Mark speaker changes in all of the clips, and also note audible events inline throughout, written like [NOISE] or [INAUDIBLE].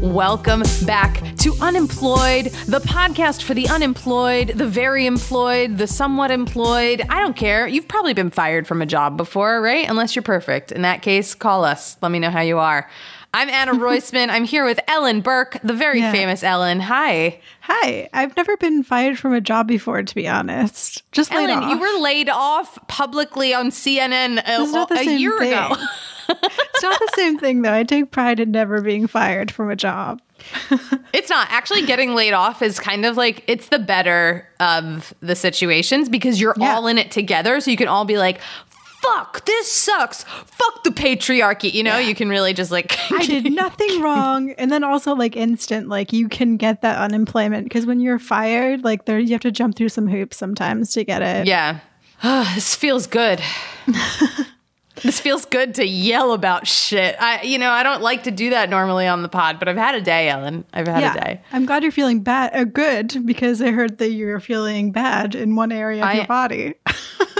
Speaker 1: Welcome back to Unemployed, the podcast for the unemployed, the very employed, the somewhat employed. I don't care. You've probably been fired from a job before, right? Unless you're perfect. In that case, call us. Let me know how you are. I'm Anna Roisman. I'm here with Ellen Burke, the very
Speaker 2: Yeah.
Speaker 1: famous Ellen. Hi.
Speaker 2: Hi, I've never been fired from a job before, to be honest. Just laid
Speaker 1: Ellen,
Speaker 2: off.
Speaker 1: you were laid off publicly on CNN a, a year
Speaker 2: thing.
Speaker 1: ago. [LAUGHS]
Speaker 2: it's not the same thing, though. I take pride in never being fired from a job. [LAUGHS]
Speaker 1: It's not. Actually, getting laid off is kind of like it's the better of the situations because you're
Speaker 2: Yeah.
Speaker 1: all in it together. So you can all be like, fuck, this sucks. Fuck the patriarchy. You know, you can really just like. [LAUGHS]
Speaker 2: I did nothing [LAUGHS] wrong, and then also like instant, like you can get that unemployment because when you're fired, like there you have to jump through some hoops sometimes to get it.
Speaker 1: yeah. [SIGHS] this feels good. [LAUGHS] this feels good to yell about shit. I, you know, I don't like to do that normally on the pod, but I've had a day, Ellen. I've had a day.
Speaker 2: I'm glad you're feeling bad, uh, good, because I heard that you're feeling bad in one area of
Speaker 1: I-
Speaker 2: your body.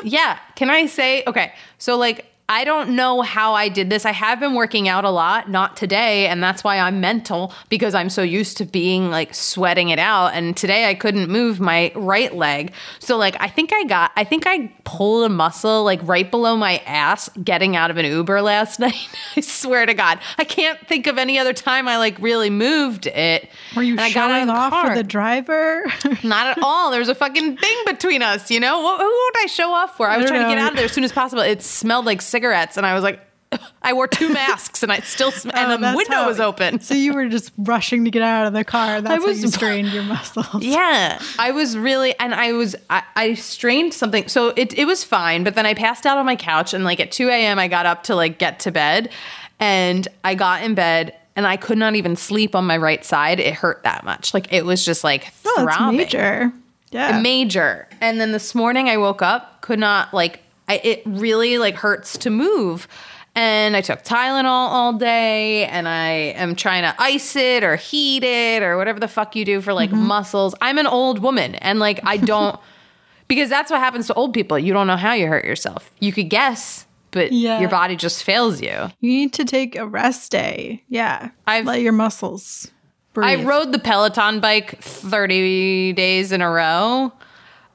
Speaker 1: Yeah. Can I say, okay, so like, I don't know how I did this. I have been working out a lot, not today, and that's why I'm mental because I'm so used to being like sweating it out. And today I couldn't move my right leg. So, like, I think I got, I think I pulled a muscle like right below my ass getting out of an Uber last [LAUGHS] night. I swear to God. I can't think of any other time I like really moved it.
Speaker 2: Were you
Speaker 1: And I got out of
Speaker 2: showing
Speaker 1: the
Speaker 2: off
Speaker 1: car.
Speaker 2: for the driver? [LAUGHS]
Speaker 1: Not at all. There was a fucking thing between us, you know? What, who would I show off for? I was
Speaker 2: I
Speaker 1: trying to get out of there as soon as possible. It smelled like cigarettes, and I was like, [LAUGHS] I wore two [LAUGHS] masks, and I still, sm-
Speaker 2: Oh,
Speaker 1: and the window
Speaker 2: how-
Speaker 1: was open.
Speaker 2: So you were just rushing to get out of the car. That's
Speaker 1: was-
Speaker 2: how you strained your muscles. [LAUGHS]
Speaker 1: Yeah, I was really, and I was, I, I strained something. So it, it was fine, but then I passed out on my couch, and like at 2 a.m., I got up to like get to bed, and I got in bed. And I could not even sleep on my right side. It hurt that much. Like it was just like
Speaker 2: Oh, that's major. Yeah.
Speaker 1: major. And then this morning I woke up, could not like I, it really like hurts to move. And I took Tylenol all day and I am trying to ice it or heat it or whatever the fuck you do for like
Speaker 2: Mm-hmm.
Speaker 1: muscles. I'm an old woman and like I don't [LAUGHS] because that's what happens to old people. You don't know how you hurt yourself. You could guess, but
Speaker 2: Yeah.
Speaker 1: your body just fails you.
Speaker 2: You need to take a rest day. Yeah.
Speaker 1: I've-
Speaker 2: let your muscles breathe.
Speaker 1: I rode the Peloton bike 30 days in a row.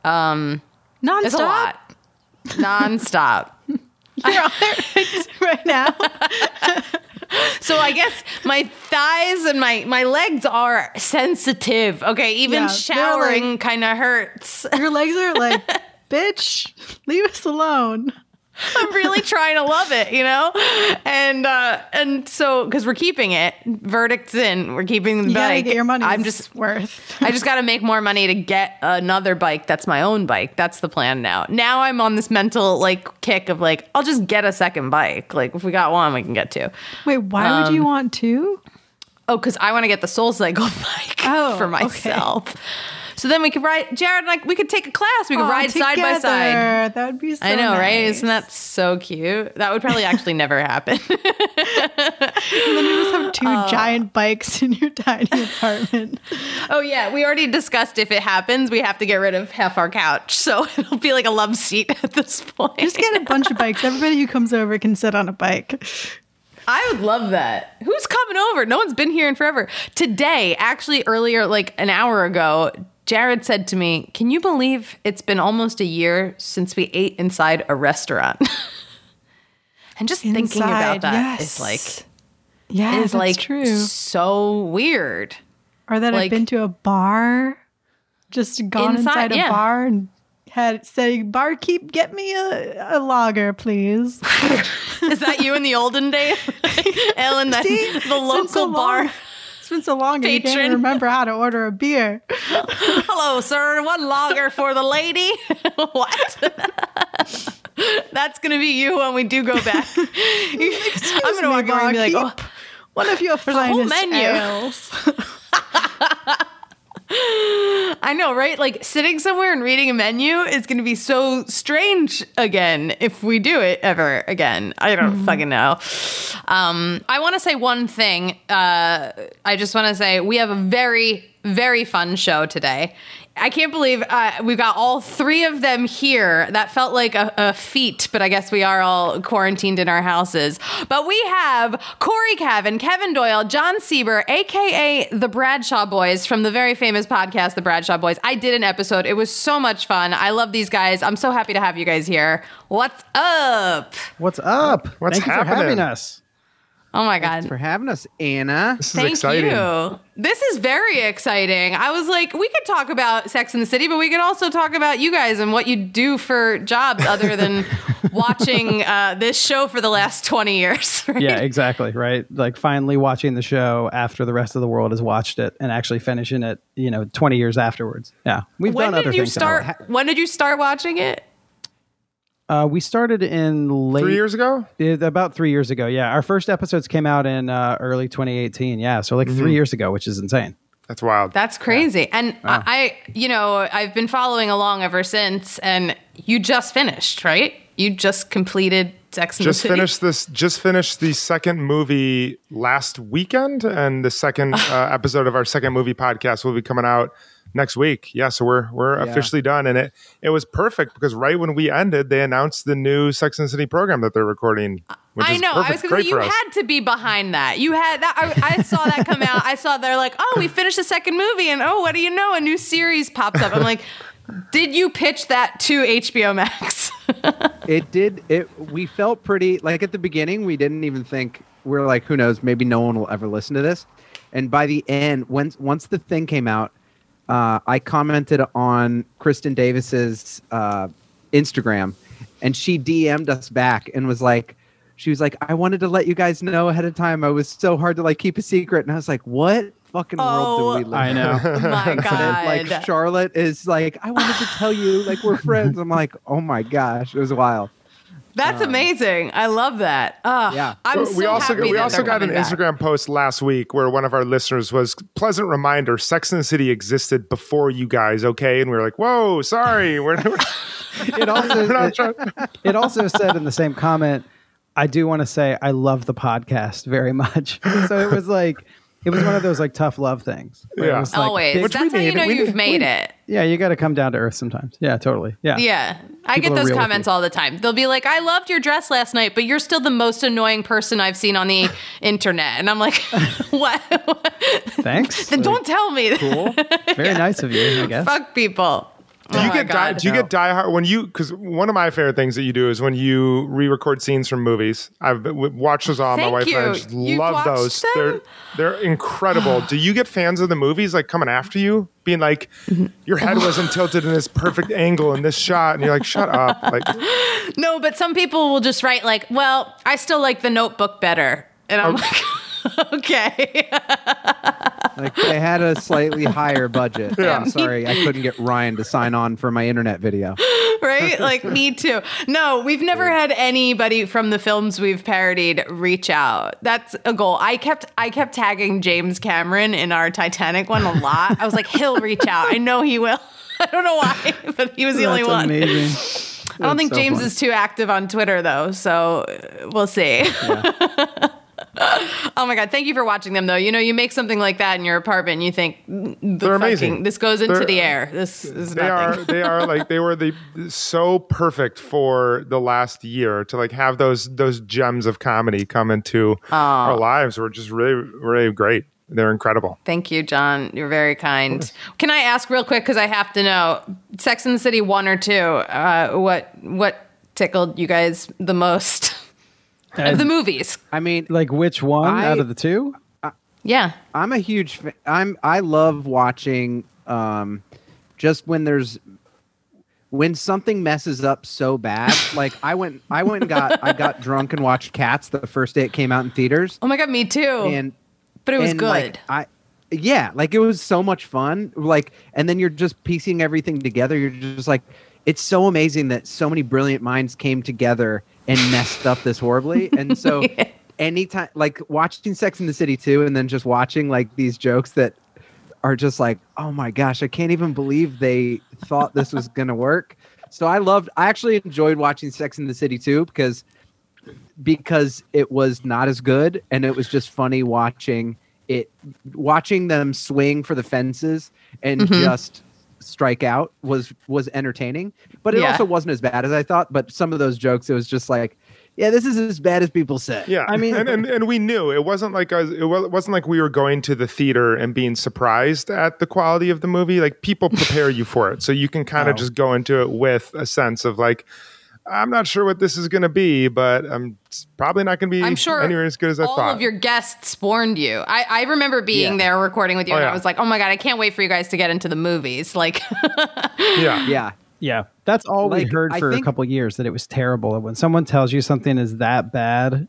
Speaker 2: nonstop.
Speaker 1: It's a lot. Nonstop. [LAUGHS]
Speaker 2: You're on it right now. [LAUGHS]
Speaker 1: So I guess my thighs and my my legs are sensitive. Okay, even
Speaker 2: Yeah,
Speaker 1: showering
Speaker 2: like-
Speaker 1: kind of hurts.
Speaker 2: Your legs are like, [LAUGHS] bitch, leave us alone. [LAUGHS]
Speaker 1: I'm really trying to love it, you know? And uh and so cuz we're keeping it. Verdict's in. We're keeping the bike.
Speaker 2: get your money.
Speaker 1: I'm just
Speaker 2: worth.
Speaker 1: I just got to make more money to get another bike that's my own bike. That's the plan now. Now I'm on this mental like kick of like I'll just get a second bike. Like if we got one, we can get two.
Speaker 2: Wait, why would you
Speaker 1: Um,
Speaker 2: want to?
Speaker 1: Oh, because I want to get the Soul Cycle [LAUGHS] bike
Speaker 2: Oh,
Speaker 1: for
Speaker 2: okay.
Speaker 1: So then we could ride, Jared, like we could take a class. We could
Speaker 2: Aw,
Speaker 1: ride side by side.
Speaker 2: together. That would be so
Speaker 1: I know, right?
Speaker 2: nice.
Speaker 1: Isn't that so cute? That would probably actually never happen. [LAUGHS]
Speaker 2: And then you just have two giant bikes in your tiny apartment.
Speaker 1: oh yeah, we already discussed if it happens, we have to get rid of half our couch. So [LAUGHS] it'll be like a love seat at this point.
Speaker 2: Just get a bunch of bikes. Everybody who comes over can sit on a bike.
Speaker 1: I would love that. Who's coming over? No one's been here in forever. Today, actually earlier, like an hour ago, Jared said to me, Can you believe it's been almost a year since we ate inside a restaurant? [LAUGHS] and just thinking about
Speaker 2: Inside,
Speaker 1: that is
Speaker 2: yes.
Speaker 1: like
Speaker 2: Yeah,
Speaker 1: is
Speaker 2: that's
Speaker 1: like
Speaker 2: true.
Speaker 1: so weird.
Speaker 2: Or that
Speaker 1: like-
Speaker 2: I've been to a bar, just gone
Speaker 1: Inside,
Speaker 2: inside, a
Speaker 1: yeah.
Speaker 2: bar and had saying, "Barkeep, get me a, a lager, please." [LAUGHS]
Speaker 1: Is that you in the olden days? [LAUGHS] Ellen, that,
Speaker 2: See?
Speaker 1: the local bar.
Speaker 2: It's been so long, and you can't remember how to order a beer. [LAUGHS]
Speaker 1: Hello, sir. One lager for the lady. [LAUGHS] what? [LAUGHS] That's gonna be you when we do go back. I'm gonna walk around and be like, oh.
Speaker 2: One of your
Speaker 1: a whole
Speaker 2: finest
Speaker 1: menu.
Speaker 2: ales.
Speaker 1: I know, right? Like sitting somewhere and reading a menu is going to be so strange again if we do it ever again. I don't fucking know. Um, I want to say one thing. Uh, I just want to say we have a very, very fun show today. I can't believe uh, we've got all three of them here. That felt like a, a, feat, but I guess we are all quarantined in our houses. But we have Corey Cavan, Kevin Doyle, John Sieber, aka the Bradshaw Boys from the very famous podcast, The Bradshaw Boys. I did an episode. It was so much fun. I love these guys. I'm so happy to have you guys here. What's up?
Speaker 3: What's up?
Speaker 4: What's
Speaker 3: Thank
Speaker 4: happening?
Speaker 3: you for having us.
Speaker 1: Oh my god!
Speaker 5: Thanks for having us, Anna.
Speaker 4: This is
Speaker 1: Thank
Speaker 4: exciting.
Speaker 1: you. This is very exciting. I was like, we could talk about Sex in the City, but we could also talk about you guys and what you do for jobs other than [LAUGHS] watching uh, this show for the last 20 years. [LAUGHS] right?
Speaker 3: Yeah, exactly. Right. Like finally watching the show after the rest of the world has watched it and actually finishing it, you know, 20 years afterwards. Yeah. We've
Speaker 1: When
Speaker 3: done other
Speaker 1: did you
Speaker 3: things.
Speaker 1: start? When did you start watching it?
Speaker 3: Life. Uh, we started in late.
Speaker 4: Three years ago?
Speaker 3: it- about three years ago. Yeah. Our first episodes came out in uh, early 2018. Yeah. So like three years ago, which is insane.
Speaker 4: That's wild.
Speaker 1: That's crazy. And I, you know, I've been following along ever since. And you just finished, right? You just completed Sex in
Speaker 4: just
Speaker 1: the City.
Speaker 4: finished this. Just finished the second movie last weekend, and the second [LAUGHS] uh, episode of our second movie podcast will be coming out next week. Yeah, so we're we're officially done, and it it was perfect because right when we ended, they announced the new Sex and City program that they're recording. Which
Speaker 1: I
Speaker 4: is
Speaker 1: know.
Speaker 4: Perfect,
Speaker 1: I was going to say you had to be behind that. You had that. I, I saw that come out. I saw they're like, oh, we finished the second movie, and oh, what do you know? A new series pops up. I'm like, did you pitch that to HBO Max? [LAUGHS]
Speaker 5: It did. It. We felt pretty like at the beginning. We didn't even think we are like, who knows? Maybe no one will ever listen to this. And by the end, once once the thing came out, uh, I commented on Kristin Davis's uh, Instagram, and she DM'd us back and was like, she was like, I wanted to let you guys know ahead of time. I was so hard to like keep a secret, and I was like, what fucking world
Speaker 1: Oh,
Speaker 5: do we live? In?
Speaker 3: I
Speaker 5: in?
Speaker 3: know. [LAUGHS]
Speaker 1: My [LAUGHS]
Speaker 5: And,
Speaker 1: God.
Speaker 5: like Charlotte is like, I wanted to tell you, like we're [SIGHS] friends. I'm like, oh my gosh, it was wild.
Speaker 1: That's um, amazing. I love that. Oh,
Speaker 5: Yeah.
Speaker 1: I'm
Speaker 4: Well,
Speaker 1: so
Speaker 4: we also
Speaker 1: happy
Speaker 4: we
Speaker 1: that
Speaker 4: also got an
Speaker 1: back.
Speaker 4: Instagram post last week where one of our listeners was pleasant reminder Sex and the City existed before you guys, okay? And we were like, whoa, sorry, we're, [LAUGHS] [LAUGHS] we're
Speaker 3: It also,
Speaker 4: not
Speaker 3: it,
Speaker 4: trying. [LAUGHS]
Speaker 3: it also said in the same comment, I do want to say I love the podcast very much. So it was like, it was one of those like tough love things. where it
Speaker 4: Yeah.
Speaker 3: was, like,
Speaker 1: Always.
Speaker 3: big-
Speaker 4: Which we
Speaker 1: That's how you
Speaker 4: need.
Speaker 1: know
Speaker 4: We
Speaker 1: you've
Speaker 4: need-
Speaker 1: made
Speaker 4: we-
Speaker 1: it.
Speaker 3: yeah, you got to come down to earth sometimes. Yeah, totally. Yeah.
Speaker 1: Yeah. I
Speaker 3: People
Speaker 1: get those comments all the time. They'll be like, I loved your dress last night, but you're still the most annoying person I've seen on the [LAUGHS] internet. And I'm like, [LAUGHS] what?
Speaker 3: Thanks.
Speaker 1: then
Speaker 3: Like,
Speaker 1: don't tell me.
Speaker 3: Cool. [LAUGHS] Very nice of you, I guess.
Speaker 1: Fuck people.
Speaker 4: Do
Speaker 1: Oh
Speaker 4: you
Speaker 1: my
Speaker 4: get die,
Speaker 1: God.
Speaker 4: do you get die hard when you because one of my favorite things that you do is when you re-record scenes from movies. I've been- watched those all. My
Speaker 1: Thank
Speaker 4: wife and I just
Speaker 1: You've
Speaker 4: love those.
Speaker 1: them?
Speaker 4: They're they're incredible. [SIGHS] do you get fans of the movies like coming after you, being like, mm-hmm. your head wasn't tilted in this perfect angle in this shot, and you're like, shut up, like. [LAUGHS]
Speaker 1: No, but some people will just write like, "Well, I still like the Notebook better," and I'm oh. like, [LAUGHS] "Okay." [LAUGHS]
Speaker 5: Like they had a slightly higher budget.
Speaker 4: Yeah.
Speaker 5: I'm sorry, I couldn't get Ryan to sign on for my internet video. [LAUGHS]
Speaker 1: right? Like me too. No, we've never had anybody from the films we've parodied reach out. That's a goal. I kept I kept tagging James Cameron in our Titanic one a lot. I was like, he'll reach out. I know he will. [LAUGHS] I don't know why, [LAUGHS] but he was the only
Speaker 3: That's
Speaker 1: one.
Speaker 3: amazing.
Speaker 1: I don't think
Speaker 3: so
Speaker 1: James
Speaker 3: funny.
Speaker 1: is too active on Twitter though, so uh, we'll see. [LAUGHS] oh my god, thank you for watching them though. You know, you make something like that in your apartment and you think "Mm, the
Speaker 4: They're amazing.
Speaker 1: this goes into
Speaker 4: They're-
Speaker 1: the air. This is
Speaker 4: They
Speaker 1: nothing.
Speaker 4: are they are like they were the so perfect for the last year to like have those those gems of comedy come into our lives were just really really great. They're incredible.
Speaker 1: Thank you, John. You're very kind. Can I ask real quick because I have to know, Sex in the City one or two? Uh, what what tickled you guys the most [LAUGHS] of the movies?
Speaker 5: I mean,
Speaker 3: Like which one
Speaker 5: I-
Speaker 3: out of the two?
Speaker 1: Yeah,
Speaker 5: I'm a huge fan. I'm I love watching um just when there's when something messes up so bad. [LAUGHS] like I went I went and got I got drunk and watched Cats the first day it came out in theaters
Speaker 1: Oh my god, me too.
Speaker 5: and
Speaker 1: but it was
Speaker 5: and,
Speaker 1: good.
Speaker 5: like, I yeah, like it was so much fun. Like and then you're just piecing everything together. You're just like it's so amazing that so many brilliant minds came together and messed up this horribly. And so [LAUGHS] anytime like watching Sex in the City too and then just watching like these jokes that are just like, "Oh my gosh, I can't even believe they thought this was going to work." So I loved I actually enjoyed watching Sex in the City too because because it was not as good and it was just funny watching it watching them swing for the fences and mm-hmm. just strike out was was entertaining, but it
Speaker 1: Yeah.
Speaker 5: also wasn't as bad as I thought. But some of those jokes, it was just like, yeah, this is as bad as people say.
Speaker 4: Yeah,
Speaker 3: I mean-
Speaker 4: and, and and we knew it wasn't like I was, it it wasn't like we were going to the theater and being surprised at the quality of the movie. Like people prepare you for it, so you can kind of
Speaker 3: Oh.
Speaker 4: just go into it with a sense of like, I'm not sure what this is going to be, but I'm probably not going to be.
Speaker 1: I'm sure
Speaker 4: anywhere as good as I
Speaker 1: all
Speaker 4: thought.
Speaker 1: All of your guests warned you. I, I remember being
Speaker 5: Yeah.
Speaker 1: there recording with you,
Speaker 4: Oh,
Speaker 1: and
Speaker 4: yeah.
Speaker 1: I was like, "Oh my god, I can't wait for you guys to get into the movies!" Like, [LAUGHS]
Speaker 4: yeah,
Speaker 5: yeah.
Speaker 3: Yeah, that's all we heard
Speaker 5: I
Speaker 3: for a
Speaker 5: think-
Speaker 3: couple years that it was terrible. And when someone tells you something is that bad,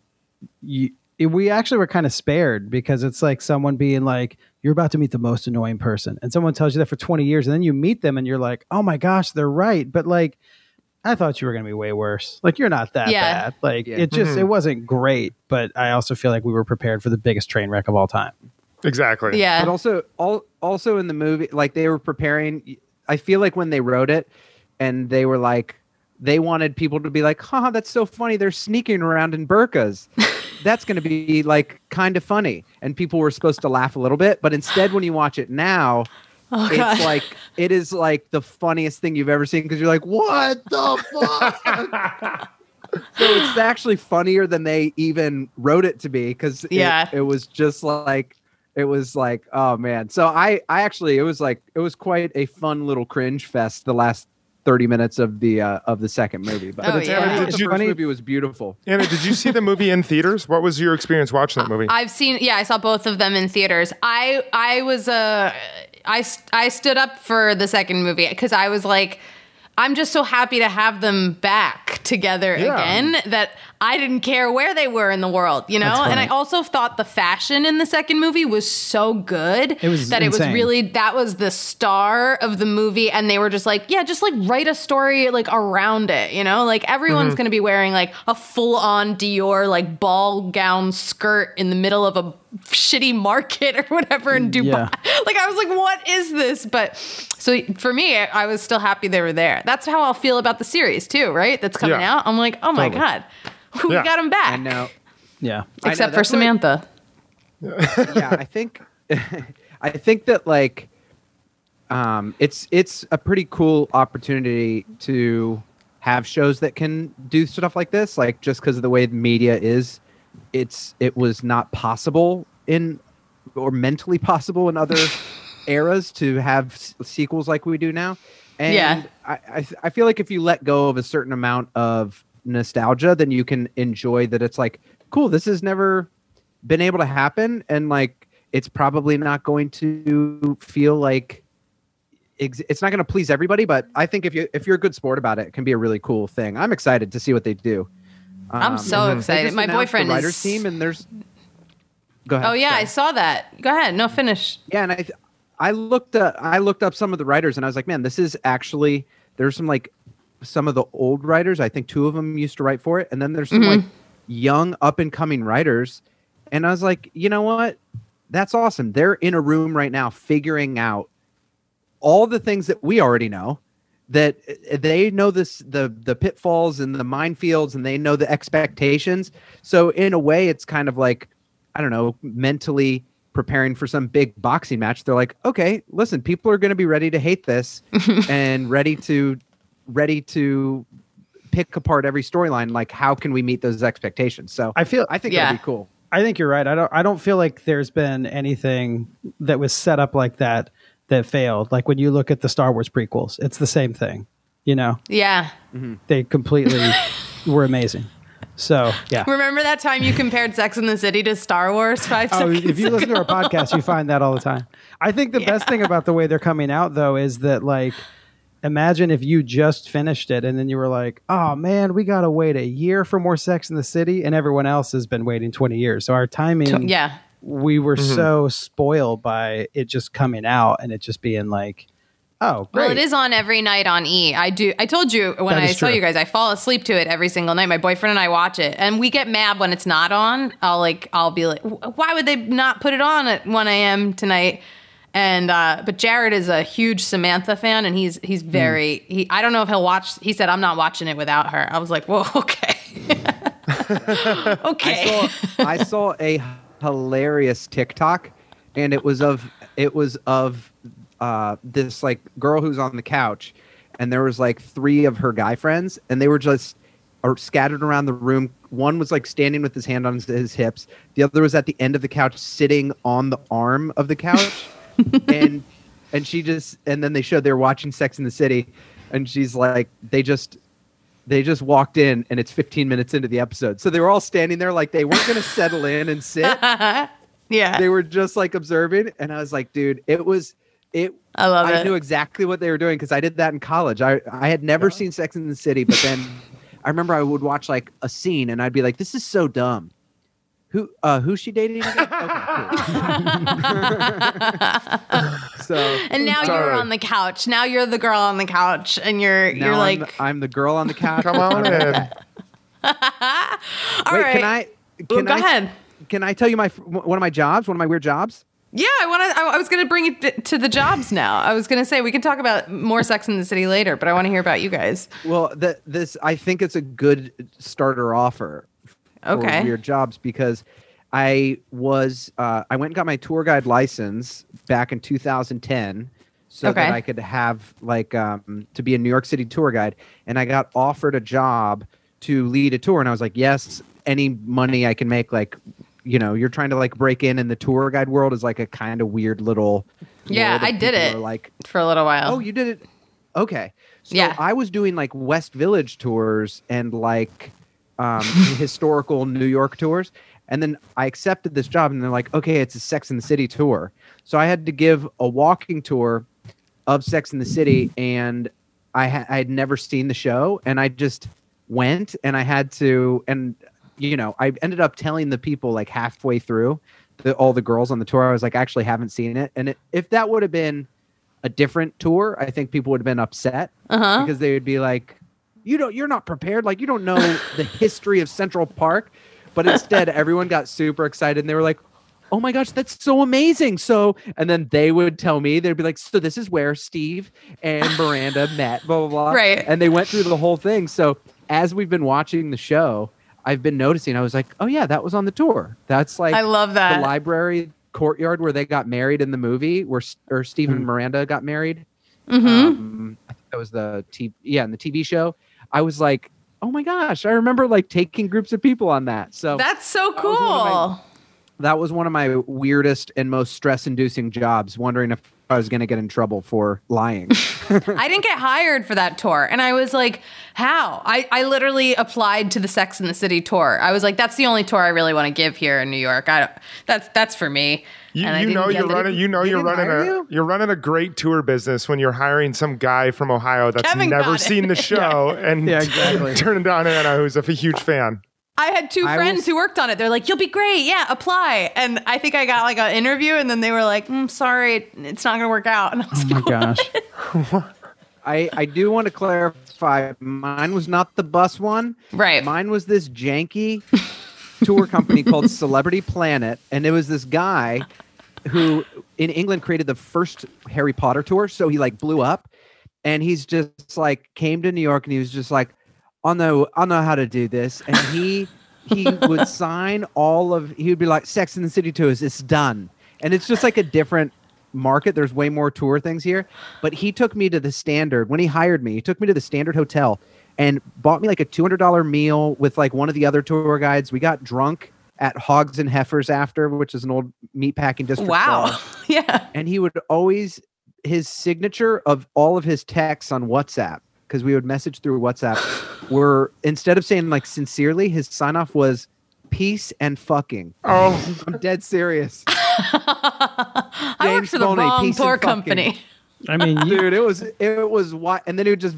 Speaker 3: you it- we actually were kind of spared because it's like someone being like, "You're about to meet the most annoying person," and someone tells you that for 20 years, and then you meet them and you're like, "Oh my gosh, they're right," but like. I thought you were going to be way worse. Like you're not that
Speaker 1: Yeah.
Speaker 3: bad. Like
Speaker 5: Yeah.
Speaker 3: it just
Speaker 4: Mhm.
Speaker 3: it wasn't great, but I also feel like we were prepared for the biggest train wreck of all time.
Speaker 4: exactly.
Speaker 1: yeah,
Speaker 5: But also, all, also in the movie, like they were preparing. I feel like when they wrote it, and they were like, they wanted people to be like, "Huh, that's so funny. They're sneaking around in burqas. [LAUGHS] that's going to be like kind of funny." And people were supposed to laugh a little bit, but instead, when you watch it now,
Speaker 1: oh
Speaker 5: it's
Speaker 1: god,
Speaker 5: like it is like the funniest thing you've ever seen because you're like, "What the [LAUGHS] fuck?" so it's actually funnier than they even wrote it to be because
Speaker 1: Yeah.
Speaker 5: it, was just like it was like oh man so i i actually it was like it was quite a fun little cringe fest the last 30 minutes of the uh of the second movie but
Speaker 1: Oh,
Speaker 5: I
Speaker 1: yeah.
Speaker 5: thought
Speaker 4: Did
Speaker 5: the
Speaker 4: you-
Speaker 5: first movie was beautiful
Speaker 4: Anna, did you see the movie in theaters? What was your experience watching that movie?
Speaker 1: I've seen. Yeah, I saw both of them in theaters. I I was uh, I I stood up for the second movie because I was like. I'm just so happy to have them back together
Speaker 4: Yeah.
Speaker 1: again that I didn't care where they were in the world, you know? And. I also thought the fashion in the second movie was so good
Speaker 3: It was
Speaker 1: that it was really that was the star of the movie and they were just like, yeah, just like write a story like around it, you know? Like everyone's
Speaker 3: Mm-hmm.
Speaker 1: going to be wearing like a full-on Dior like ball gown skirt in the middle of a shitty market or whatever in Dubai.
Speaker 3: Yeah. [LAUGHS]
Speaker 1: Like I was like, what is this? But so for me, I was still happy they were there. That's how I'll feel about the series too, right? That's coming
Speaker 4: Yeah.
Speaker 1: out. I'm like, oh my
Speaker 3: Totally.
Speaker 1: god, [LAUGHS] we
Speaker 4: Yeah.
Speaker 1: got him back.
Speaker 5: i know
Speaker 3: Yeah.
Speaker 5: I know,
Speaker 1: Except for
Speaker 5: that's what-
Speaker 1: Samantha.
Speaker 5: yeah, I think [LAUGHS] I think that like um it's it's a pretty cool opportunity to have shows that can do stuff like this like just because of the way the media is it's it was not possible in or mentally possible in other [LAUGHS] eras to have s- sequels like we do now. And
Speaker 1: Yeah.
Speaker 5: I, I I feel like if you let go of a certain amount of nostalgia then you can enjoy that it's like cool this has never been able to happen. And like it's probably not going to feel like ex- it's not going to please everybody but i think if you if you're a good sport about it it can be a really cool thing. I'm excited to see what they do
Speaker 1: I'm
Speaker 5: Um,
Speaker 1: so excited. My boyfriend
Speaker 5: the writers
Speaker 1: is-
Speaker 5: team and there's go ahead
Speaker 1: Oh yeah, I saw that. Go ahead. No, finish.
Speaker 5: yeah and i i looked uh, i looked up some of the writers and i was like man this is actually there's some like some of the old writers i think two of them used to write for it and then there's some
Speaker 1: Mhm.
Speaker 5: like young up and coming writers and i was like you know what that's awesome they're in a room right now figuring out all the things that we already know that uh, they know this the the pitfalls and the minefields and they know the expectations. So in a way it's kind of like i don't know mentally preparing for some big boxing match. They're like okay listen people are going to be ready to hate this [LAUGHS] and ready to ready to pick apart every storyline. Like how can we meet those expectations? So
Speaker 3: I feel
Speaker 5: i think
Speaker 1: Yeah.
Speaker 5: that'd be cool.
Speaker 3: I think you're right. I don't I don't feel like there's been anything that was set up like that that failed. Like when you look at the Star Wars prequels, it's the same thing. You know,
Speaker 1: Yeah. Mm-hmm.
Speaker 3: they completely [LAUGHS] were amazing. So yeah.
Speaker 1: Remember that time you compared Sex in the City to Star Wars five
Speaker 3: Oh,
Speaker 1: seconds
Speaker 3: if you listen to our podcast, you find that all the time. I think the best thing about the way they're coming out, though, is that like, imagine if you just finished it and then you were like, "Oh man, we gotta wait a year for more Sex in the City," and everyone else has been waiting twenty years. So our timing,
Speaker 1: Yeah.
Speaker 3: We were
Speaker 4: Mm-hmm.
Speaker 3: so spoiled by it just coming out and it just being like, "Oh, great."
Speaker 1: Well, it is on every night on E. I do. I told you when I
Speaker 3: is
Speaker 1: saw you guys, I fall asleep to it every single night. My boyfriend and I watch it, and we get mad when it's not on. I'll like, I'll be like, why would they not put it on at one a.m. tonight? And uh, but Jared is a huge Samantha fan, and he's he's
Speaker 3: Hmm.
Speaker 1: very. He, I don't know if he'll watch. He said, "I'm not watching it without her." I was like, "Whoa, [LAUGHS] okay, [LAUGHS] [LAUGHS] okay."
Speaker 5: I saw I saw a hilarious TikTok, and it was of it was of uh, this like girl who's on the couch, and there was like three of her guy friends, and they were just are scattered around the room. One was like standing with his hand on his, his hips. The other was at the end of the couch, sitting on the arm of the couch, [LAUGHS] and and she just and then they showed they were watching Sex in the City, and she's like they just they just walked in and it's 15 minutes into the episode. So they were all standing there like they weren't going [LAUGHS] to settle in and sit. [LAUGHS]
Speaker 1: yeah.
Speaker 5: They were just like observing. And I was like, dude, it was, it,
Speaker 1: I love
Speaker 5: I
Speaker 1: it.
Speaker 5: knew exactly what they were doing because I did that in college. I, I had never seen Sex in the City, but then [LAUGHS] I remember I would watch like a scene and I'd be like, this is so dumb. Who, uh, who's she dating again? Okay, cool. [LAUGHS] so,
Speaker 1: and now you're on the couch. Now you're the girl on the couch, and you're
Speaker 5: now
Speaker 1: you're
Speaker 5: I'm,
Speaker 1: like,
Speaker 5: the, I'm the girl on the couch.
Speaker 4: Come on in. [LAUGHS]
Speaker 1: all
Speaker 5: Wait,
Speaker 1: right.
Speaker 5: can I?
Speaker 1: Ooh,
Speaker 5: Can
Speaker 1: go
Speaker 5: I,
Speaker 1: ahead.
Speaker 5: Can I tell you my one of my jobs? One of my weird jobs?
Speaker 1: Yeah, I want to. I, I was going to bring it to the jobs now. I was going to say we can talk about more Sex in the City later, but I want to hear about you guys.
Speaker 5: Well, the, this I think it's a good starter offer.
Speaker 1: Okay.
Speaker 5: weird jobs because I was uh, I went and got my tour guide license back in 2010, so
Speaker 1: Okay.
Speaker 5: that I could have like um, to be a New York City tour guide, and I got offered a job to lead a tour, and I was like, yes, any money I can make, like. You know, you're trying to like break in in the tour guide world is like a kind of weird little.
Speaker 1: Yeah, I did it.
Speaker 5: Like,
Speaker 1: For a little while.
Speaker 5: Oh, you did it. Okay. So
Speaker 1: Yeah.
Speaker 5: I was doing like West Village tours and like um, [LAUGHS] historical New York tours. And then I accepted this job and they're like, okay, it's a Sex in the City tour. So I had to give a walking tour of Sex in the City and I, ha- I had never seen the show and I just went and I had to, and you know, I ended up telling the people like halfway through the, all the girls on the tour, I was like, I actually haven't seen it. And it, if that would have been a different tour, I think people would have been upset
Speaker 1: Uh-huh.
Speaker 5: because they would be like, "You don't, you're not prepared. Like you don't know the [LAUGHS] history of Central Park." But instead, everyone got super excited and they were like, "Oh my gosh, that's so amazing!" So, and then they would tell me they'd be like, "So this is where Steve and Miranda [LAUGHS] met." Blah blah blah.
Speaker 1: Right.
Speaker 5: And they went through the whole thing. So as we've been watching the show, I've been noticing. I was like, "Oh yeah, that was on the tour. That's like
Speaker 1: I love that.
Speaker 5: the library courtyard where they got married in the movie, where or Steve and Miranda got married."
Speaker 1: Mhm.
Speaker 5: um, that was the TV, yeah, in the TV show. I was like, oh my gosh, I remember like taking groups of people on that. So
Speaker 1: That's so
Speaker 5: that was one of my-
Speaker 1: cool.
Speaker 5: that was one of my weirdest and most stress-inducing jobs. Wondering if I was going to get in trouble for lying. [LAUGHS] [LAUGHS]
Speaker 1: I didn't get hired for that tour. And I was like, how? I, I literally applied to the Sex in the City tour. I was like, that's the only tour I really want to give here in New York. I don't, that's that's for me.
Speaker 4: You, you know you're running. You know you're running a
Speaker 5: you?
Speaker 4: you're running a great tour business when you're hiring some guy from Ohio that's
Speaker 1: Kevin
Speaker 4: never seen the [LAUGHS] show and
Speaker 3: Yeah, exactly.
Speaker 4: turning down Anna, who's a huge fan.
Speaker 1: I had two
Speaker 5: I
Speaker 1: friends
Speaker 5: will-
Speaker 1: who worked on it. They're like, "You'll be great, yeah, apply." And I think I got like an interview, and then they were like, mm, "Sorry, it's not going to work out." [LAUGHS] And I was
Speaker 3: Oh my
Speaker 1: like,
Speaker 3: gosh. [LAUGHS]
Speaker 5: I I do want to clarify. Mine was not the bus one.
Speaker 1: "Right,
Speaker 5: Mine was this janky tour company called Celebrity Planet, and it was this guy who in England created the first Harry Potter tour. So he like blew up, and he's just like came to New York, and he was just like, "I know, I know how to do this," and he he [LAUGHS] would sign all of. He would be like, "Sex in the City tours, it's done," and it's just like a different market. There's way more tour things here, but he took me to the Standard when he hired me. He took me to the Standard Hotel and bought me like a two hundred dollar meal with like one of the other tour guides. We got drunk at Hogs and Heifers after, which is an old meatpacking district.
Speaker 1: wow,
Speaker 5: bar. [LAUGHS]
Speaker 1: yeah,
Speaker 5: And he would always his signature of all of his texts on WhatsApp because we would message through WhatsApp were instead of saying like sincerely, his sign off was peace and fucking.
Speaker 4: Oh,
Speaker 5: I'm dead serious. [LAUGHS]
Speaker 1: I worked
Speaker 5: James
Speaker 1: for the
Speaker 5: Boney,
Speaker 1: wrong
Speaker 5: peace and
Speaker 1: tour
Speaker 5: fucking-
Speaker 1: company."
Speaker 3: I mean, you,
Speaker 5: Dude, it was it was what and then it would just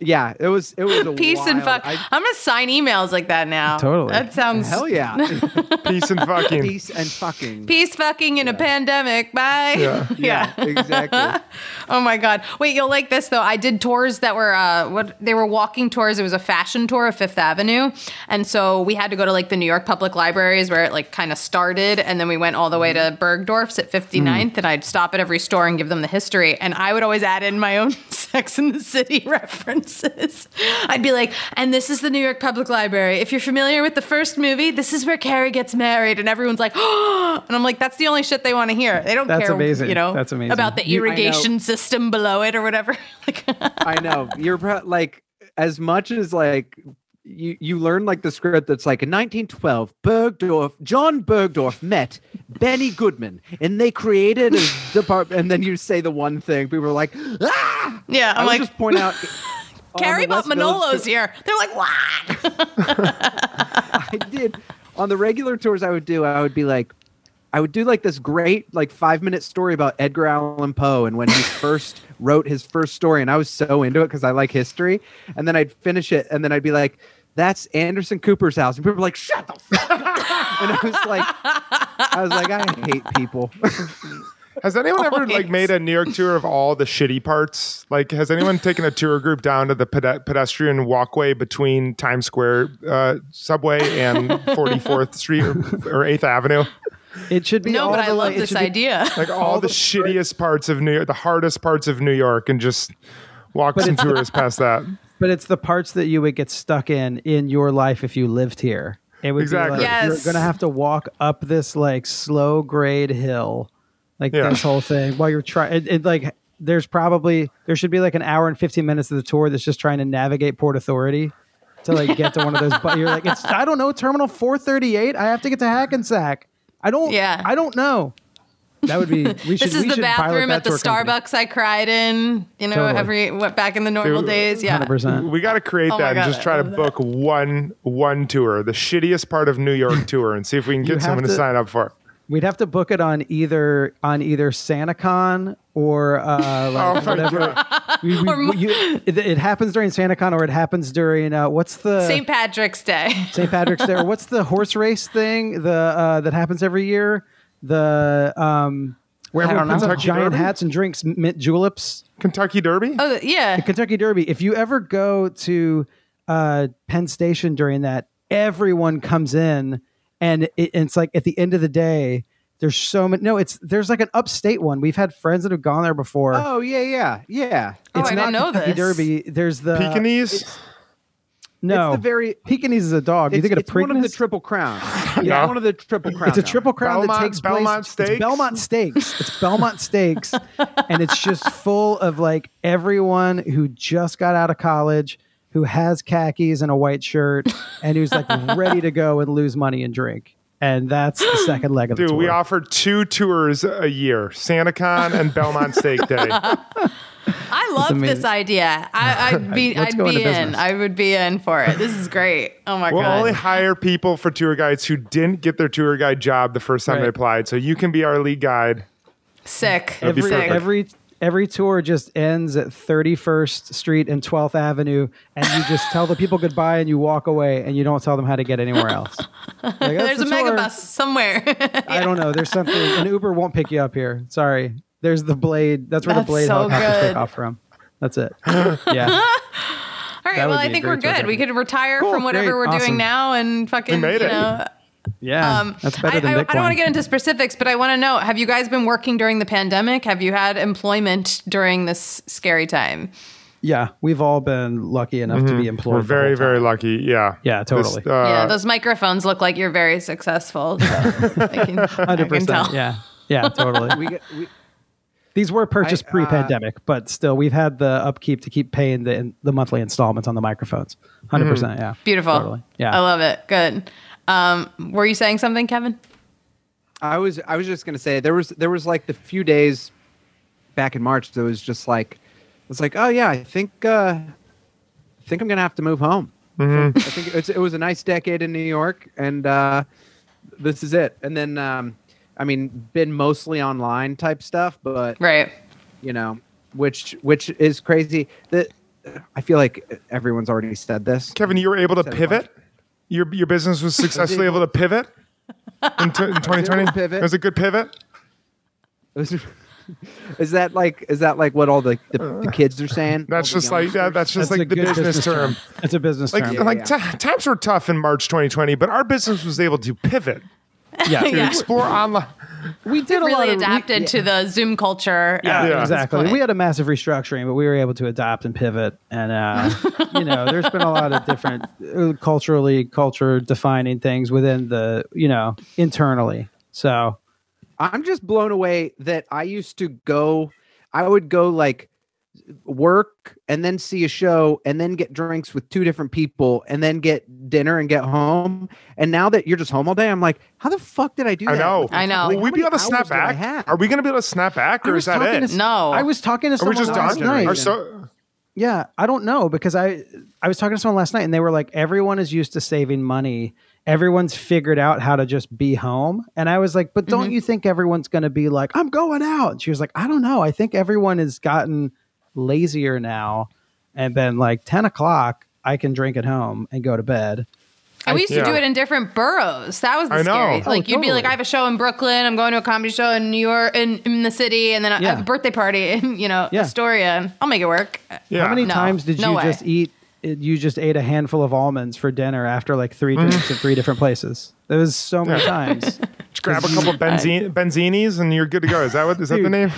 Speaker 5: yeah, it was it was a
Speaker 1: Peace and
Speaker 5: wild-
Speaker 1: fuck.
Speaker 5: I-
Speaker 1: I'm gonna sign emails like that now.
Speaker 3: Totally.
Speaker 1: That sounds
Speaker 5: hell yeah. [LAUGHS]
Speaker 4: peace and fucking.
Speaker 5: peace and fucking.
Speaker 1: Peace fucking in a pandemic. Bye.
Speaker 4: Yeah. [LAUGHS]
Speaker 1: yeah.
Speaker 5: exactly. [LAUGHS]
Speaker 1: Oh my god. Wait, you'll like this though. I did tours that were uh what they were walking tours. It was a fashion tour of Fifth Avenue. And so we had to go to like the New York Public Libraries where it like kind of started and then we went all the way to Bergdorf's at 59th and I'd stop at every store and give them the history. And and I would always add in my own [LAUGHS] Sex in the City [LAUGHS] references. I'd be like, and this is the New York Public Library. If you're familiar with the first movie, this is where Carrie gets married, and everyone's like, oh, [GASPS] and I'm like, that's the only shit they want to hear. They don't
Speaker 3: That's
Speaker 1: care,
Speaker 3: amazing.
Speaker 1: you know,
Speaker 3: That's amazing.
Speaker 1: about the
Speaker 5: You-
Speaker 1: irrigation system below it or whatever. [LAUGHS] like,
Speaker 5: I know you're pro- like as much as like you you learn like the script that's like in 1912 Bergdorf John Bergdorf met Benny Goodman and they created a [LAUGHS] department and then you say the one thing people are like ah
Speaker 1: yeah,
Speaker 5: I
Speaker 1: I'm
Speaker 5: would
Speaker 1: like,
Speaker 5: just point out [LAUGHS]
Speaker 1: Carrie
Speaker 5: the
Speaker 1: bought Manolo's here. They're like, what? [LAUGHS]
Speaker 5: I did on the regular tours I would do I would be like I would do like this great like 5 minute story about Edgar Allan Poe and when he [LAUGHS] first wrote his first story and I was so into it cuz I like history. And then I'd finish it and then I'd be like that's Anderson Cooper's house. And people were like shut the fuck up. [LAUGHS] And I was like I was like I hate people. [LAUGHS]
Speaker 4: Has anyone ever like made a New York tour of all the shitty parts? Like, has anyone taken a tour group down to the pede- pedestrian walkway between Times Square uh, subway and 44th Street or, or 8th Avenue?
Speaker 3: It should be
Speaker 1: No,
Speaker 3: all
Speaker 1: but I love
Speaker 3: like,
Speaker 1: this idea. [LAUGHS]
Speaker 4: Like all, the [LAUGHS] shittiest parts of New York, the hardest parts of New York, and just walk some tourists past that. [LAUGHS]
Speaker 3: But it's the parts that you would get stuck in in your life if you lived here. It would
Speaker 4: Exactly.
Speaker 3: be like
Speaker 1: Yes.
Speaker 3: you're gonna have to walk up this like slow grade hill, like
Speaker 4: Yeah.
Speaker 3: this whole thing while you're trying. It, it like there's probably there should be like an hour and 15 minutes of the tour that's just trying to navigate Port Authority to like get to one of those. But you're like, it's I don't know, Terminal 438. I have to get to Hackensack. I don't.
Speaker 1: Yeah.
Speaker 3: I don't know. That would be. [LAUGHS] We should.
Speaker 1: This is
Speaker 3: we
Speaker 1: the
Speaker 3: should
Speaker 1: bathroom at the
Speaker 3: tour company.
Speaker 1: Starbucks I cried in, you know,
Speaker 3: Totally.
Speaker 1: every what back in the normal
Speaker 4: Dude,
Speaker 1: days. Yeah.
Speaker 3: 100%.
Speaker 4: We got to create
Speaker 1: Oh my
Speaker 4: that and
Speaker 1: God,
Speaker 4: just try to
Speaker 1: love
Speaker 4: book one one tour, the shittiest part of New York tour, and see if we can get someone to,
Speaker 3: to-
Speaker 4: sign up for it.
Speaker 3: We'd have to book it on either on either SantaCon or uh, [LAUGHS] like
Speaker 4: Oh
Speaker 3: whatever. We, we,
Speaker 1: Or mo-
Speaker 3: you, it, it happens during SantaCon or it happens during uh, what's the
Speaker 1: St. Patrick's Day. [LAUGHS]
Speaker 3: St. Patrick's Day? Or what's the horse race thing the uh, that happens every year? The um, where everyone puts
Speaker 1: know.
Speaker 3: up giant
Speaker 4: Derby?
Speaker 3: hats and drinks mint juleps.
Speaker 4: Kentucky Derby?
Speaker 1: Oh yeah.
Speaker 3: Kentucky Derby. If you ever go to uh, Penn Station during that, everyone comes in, and it, it's like at the end of the day, there's so many. No, it's there's like an upstate one. We've had friends that have gone there before.
Speaker 5: oh yeah yeah yeah
Speaker 1: Oh,
Speaker 3: it's
Speaker 1: I
Speaker 3: not
Speaker 1: didn't know
Speaker 3: Kentucky
Speaker 1: this.
Speaker 3: Derby. There's the
Speaker 4: Pekingese?
Speaker 3: No,
Speaker 5: it's the very
Speaker 3: Pekingese is a dog. You
Speaker 5: it's,
Speaker 3: think of
Speaker 5: it's one of the triple crowns [LAUGHS]
Speaker 4: Yeah.
Speaker 5: it's one of the triple crowns
Speaker 3: It's a triple crown that
Speaker 4: Belmont-
Speaker 3: takes
Speaker 4: Belmont
Speaker 3: place.
Speaker 4: Steaks?
Speaker 3: It's Belmont Stakes. It's [LAUGHS] Belmont Stakes, and it's just full of like everyone who just got out of college, who has khakis and a white shirt, [LAUGHS] and who's like ready to go and lose money and drink. And that's the second leg of the
Speaker 4: Dude,
Speaker 3: tour.
Speaker 4: we offer two tours a year SantaCon and Belmont Steak Day. [LAUGHS]
Speaker 1: I love this idea. I, I'd be [LAUGHS] I'd be in. I would be in for it. This is great. Oh my god.
Speaker 4: We'll only hire people for tour guides who didn't get their tour guide job the first time they applied. So you can be our lead guide.
Speaker 1: Sick.
Speaker 4: That'd be
Speaker 3: every every every tour just ends at 31st Street and 12th Avenue, and you just tell the people goodbye and you walk away, and you don't tell them how to get anywhere else. [LAUGHS] Like, "That's
Speaker 1: There's a
Speaker 3: the tour."
Speaker 1: megabus somewhere. [LAUGHS]
Speaker 3: I don't know. There's something. An Uber won't pick you up here. Sorry. There's the blade. That's where
Speaker 1: That's
Speaker 3: the blade
Speaker 1: so
Speaker 3: helicopters
Speaker 1: good.
Speaker 3: take off from. That's it. [LAUGHS] Yeah.
Speaker 1: All right.
Speaker 3: That
Speaker 1: Well, I think we're
Speaker 3: tour
Speaker 1: good. We could retire
Speaker 3: Cool,
Speaker 1: from whatever
Speaker 3: great,
Speaker 1: we're
Speaker 3: awesome.
Speaker 1: doing now and fucking.
Speaker 4: We made
Speaker 1: you
Speaker 4: it.
Speaker 1: know,
Speaker 3: Yeah.
Speaker 1: um,
Speaker 3: That's better
Speaker 1: I,
Speaker 3: than
Speaker 1: I,
Speaker 3: Bitcoin.
Speaker 1: I don't want to get into specifics, but I want to know: Have you guys been working during the pandemic? Have you had employment during this scary time?
Speaker 3: yeah. We've all been lucky enough to be employed.
Speaker 4: Mm-hmm. We're very, very lucky. Yeah.
Speaker 3: Yeah, totally.
Speaker 4: uh,
Speaker 1: yeah, those microphones look like you're very successful. So [LAUGHS] I can,
Speaker 3: 100%.
Speaker 1: tell.
Speaker 3: Yeah. Yeah, totally. [LAUGHS]
Speaker 5: we get we,
Speaker 3: These were purchased
Speaker 5: I, uh,
Speaker 3: pre-pandemic, but still, we've had the upkeep to keep paying the the monthly installments on the microphones. 100 percent. Yeah.
Speaker 1: Beautiful.
Speaker 3: Totally. Yeah.
Speaker 1: I love it. Good. Um, were you saying something, Kevin?
Speaker 5: I was I was just gonna say there was there was like the few days back in March that was just like it was like oh yeah I think uh, I think I'm gonna have to move home. I think it's, it was a nice decade in New York and uh, this is it. And then um, I mean been mostly online type stuff, but
Speaker 1: Right.
Speaker 5: you know which which is crazy. That I feel like everyone's already said this.
Speaker 4: Kevin, you were able to
Speaker 5: Said a
Speaker 4: pivot. Your your business was [LAUGHS] successfully able to pivot in, t- in [LAUGHS] 2020.
Speaker 5: pivot.
Speaker 4: It was a good pivot. [LAUGHS]
Speaker 5: is that like is that like what all the, the, the uh, kids are saying?
Speaker 4: That's just like that. That's just
Speaker 3: That's
Speaker 4: like the
Speaker 3: good
Speaker 4: business, term.
Speaker 3: It's a business
Speaker 4: Like
Speaker 3: term.
Speaker 4: like
Speaker 5: yeah.
Speaker 4: t- times were tough in March 2020, but our business was able to pivot
Speaker 3: yeah.
Speaker 4: to
Speaker 1: Yeah.
Speaker 4: explore online
Speaker 3: we did a lot
Speaker 1: really
Speaker 3: of we-
Speaker 1: adapted to the Zoom culture.
Speaker 3: Yeah,
Speaker 1: uh, at
Speaker 3: exactly. We had a massive restructuring, but we were able to adapt and pivot. And uh, [LAUGHS] you know, there's been a lot of different uh, culturally culture defining things within the you know internally. So
Speaker 5: I'm just blown away that I used to go. I would go like work and then see a show and then get drinks with two different people and then get dinner and get home. And now that you're just home all day, I'm like, how the fuck did I do
Speaker 4: I
Speaker 5: that?
Speaker 4: know.
Speaker 1: I know.
Speaker 4: Will we
Speaker 5: how
Speaker 4: be able to snap
Speaker 5: hours did I
Speaker 4: back? Are we going to be able to snap back, or is that
Speaker 3: talking
Speaker 4: it?
Speaker 3: to-
Speaker 1: No.
Speaker 3: I was talking to someone
Speaker 4: just
Speaker 3: last
Speaker 4: done?
Speaker 3: night.
Speaker 4: Are so,
Speaker 3: Yeah, I don't know because I I was talking to someone last night and they were like everyone is used to saving money. Everyone's figured out how to just be home. And I was like, "But don't mm-hmm. you think everyone's going to be like, I'm going out?" And she was like, "I don't know. I think everyone has gotten lazier now and been like 10 o'clock, I can drink at home and go to bed."
Speaker 1: And we used to do it in different boroughs. That was the
Speaker 4: I know.
Speaker 1: scary.
Speaker 3: Oh,
Speaker 1: Like you'd be like. I have a show in Brooklyn. I'm going to a comedy show in New York, in, in the city, and then I
Speaker 3: Yeah.
Speaker 1: have a birthday party in [LAUGHS] you know
Speaker 3: Yeah.
Speaker 1: Astoria. And I'll make it work.
Speaker 4: yeah.
Speaker 3: How many
Speaker 1: No,
Speaker 3: times did
Speaker 1: no
Speaker 3: you
Speaker 1: way.
Speaker 3: just eat you just ate a handful of almonds for dinner after like 3 mm-hmm. drinks at three different places? There was so many
Speaker 4: Yeah.
Speaker 3: times. [LAUGHS]
Speaker 4: Just grab a couple [LAUGHS] benzine, benzinis and you're good to go. Is that what is that the name?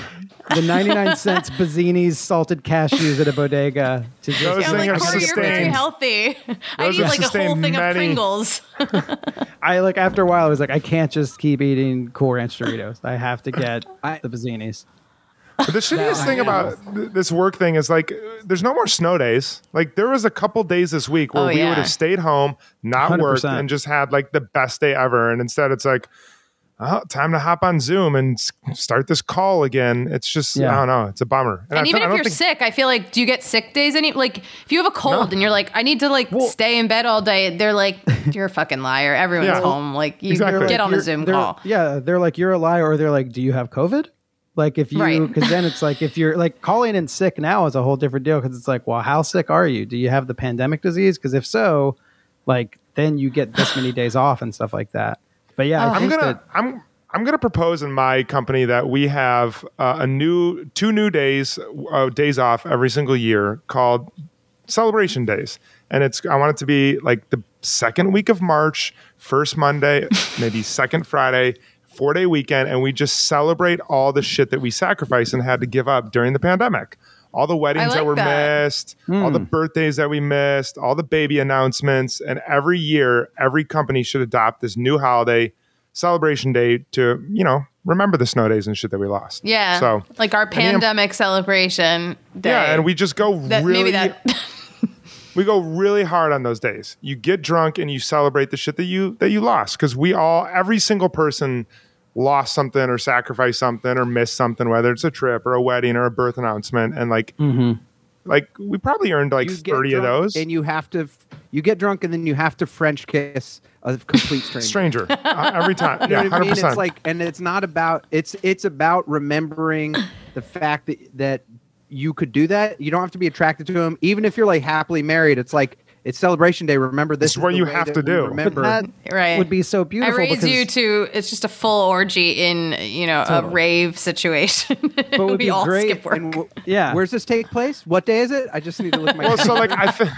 Speaker 3: The 99 [LAUGHS] cents Bazzini's salted cashews at a bodega to just
Speaker 4: Those
Speaker 1: Yeah, I'm like,
Speaker 4: are
Speaker 1: Corey, you're very
Speaker 4: sustained.
Speaker 1: healthy. I need like a whole
Speaker 4: sustained
Speaker 1: thing of Pringles. [LAUGHS]
Speaker 3: I like after a while I was like I can't just keep eating Cool Ranch Doritos. I have to get
Speaker 5: I-
Speaker 3: the Bazzinis.
Speaker 4: But the shittiest thing about th- this work thing is like, uh, there's no more snow days. Like, there was a couple days this week where
Speaker 1: Oh,
Speaker 4: we
Speaker 1: yeah.
Speaker 4: would have stayed home, not worked,
Speaker 3: 100%.
Speaker 4: and just had like the best day ever. And instead, it's like, oh, time to hop on Zoom and start this call again. It's just,
Speaker 3: Yeah.
Speaker 4: I don't know. It's a bummer.
Speaker 1: And
Speaker 4: I,
Speaker 1: even
Speaker 4: I
Speaker 1: if you're
Speaker 4: think-
Speaker 1: sick, I feel like do you get sick days any like if you have a cold
Speaker 4: No.
Speaker 1: and you're like, I need to like stay in bed all day, they're like, [LAUGHS] You're a fucking liar. Everyone's
Speaker 4: Yeah.
Speaker 1: home. Like you
Speaker 4: Exactly.
Speaker 1: get on a
Speaker 3: You're-
Speaker 1: Zoom call.
Speaker 3: Yeah, they're like you're a liar, or they're like, do you have COVID? Like if you,
Speaker 1: Right.
Speaker 3: because then it's like if you're like calling in sick now is a whole different deal because it's like, well, how sick are you? Do you have the pandemic disease? Because if so, like then you get this many days off and stuff like that. But yeah, I
Speaker 4: I'm gonna
Speaker 3: that
Speaker 4: I'm I'm gonna propose in my company that we have uh, a new two new days uh, days off every single year called celebration days, and it's I want it to be like the second week of March, first Monday, [LAUGHS] maybe second Friday. Four day weekend, and we just celebrate all the shit that we sacrificed and had to give up during the pandemic. All the weddings that were
Speaker 1: that.
Speaker 4: missed, all the hmm. birthdays that we missed, all the baby announcements. And every year, every company should adopt this new holiday celebration day to, you know, remember the snow days and shit that we lost.
Speaker 1: Yeah.
Speaker 4: So,
Speaker 1: like our
Speaker 4: imp-
Speaker 1: pandemic celebration day.
Speaker 4: yeah, and we just go
Speaker 1: that
Speaker 4: really,
Speaker 1: maybe that [LAUGHS]
Speaker 4: we go really hard on those days. You get drunk and you celebrate the shit that you that you lost because we all, every single person lost something or sacrificed something or missed something, whether it's a trip or a wedding or a birth announcement, and like, like we probably earned like thirty of those.
Speaker 5: and you have to. You get drunk and then you have to French kiss a complete stranger.
Speaker 4: stranger [LAUGHS] uh, every time.
Speaker 5: You know
Speaker 4: yeah,
Speaker 5: what I mean? It's
Speaker 4: percent.
Speaker 5: like, and it's not about it's it's about remembering the fact that that you could do that. You don't have to be attracted to him, even if you're like happily married. It's like it's celebration day. Remember this
Speaker 4: This is what you have to do.
Speaker 5: Remember,
Speaker 3: that [LAUGHS]
Speaker 1: Right.
Speaker 3: would be so beautiful.
Speaker 1: I
Speaker 3: beautiful.
Speaker 1: raise
Speaker 3: because,
Speaker 1: you to it's just a full orgy in you know a rave situation. [LAUGHS]
Speaker 3: But would
Speaker 1: we
Speaker 3: be
Speaker 1: all
Speaker 3: great
Speaker 1: skip work.
Speaker 5: and w-
Speaker 3: Yeah.
Speaker 5: where's this take place? What day is it? I just need to look my. [LAUGHS]
Speaker 4: well, so like I, th-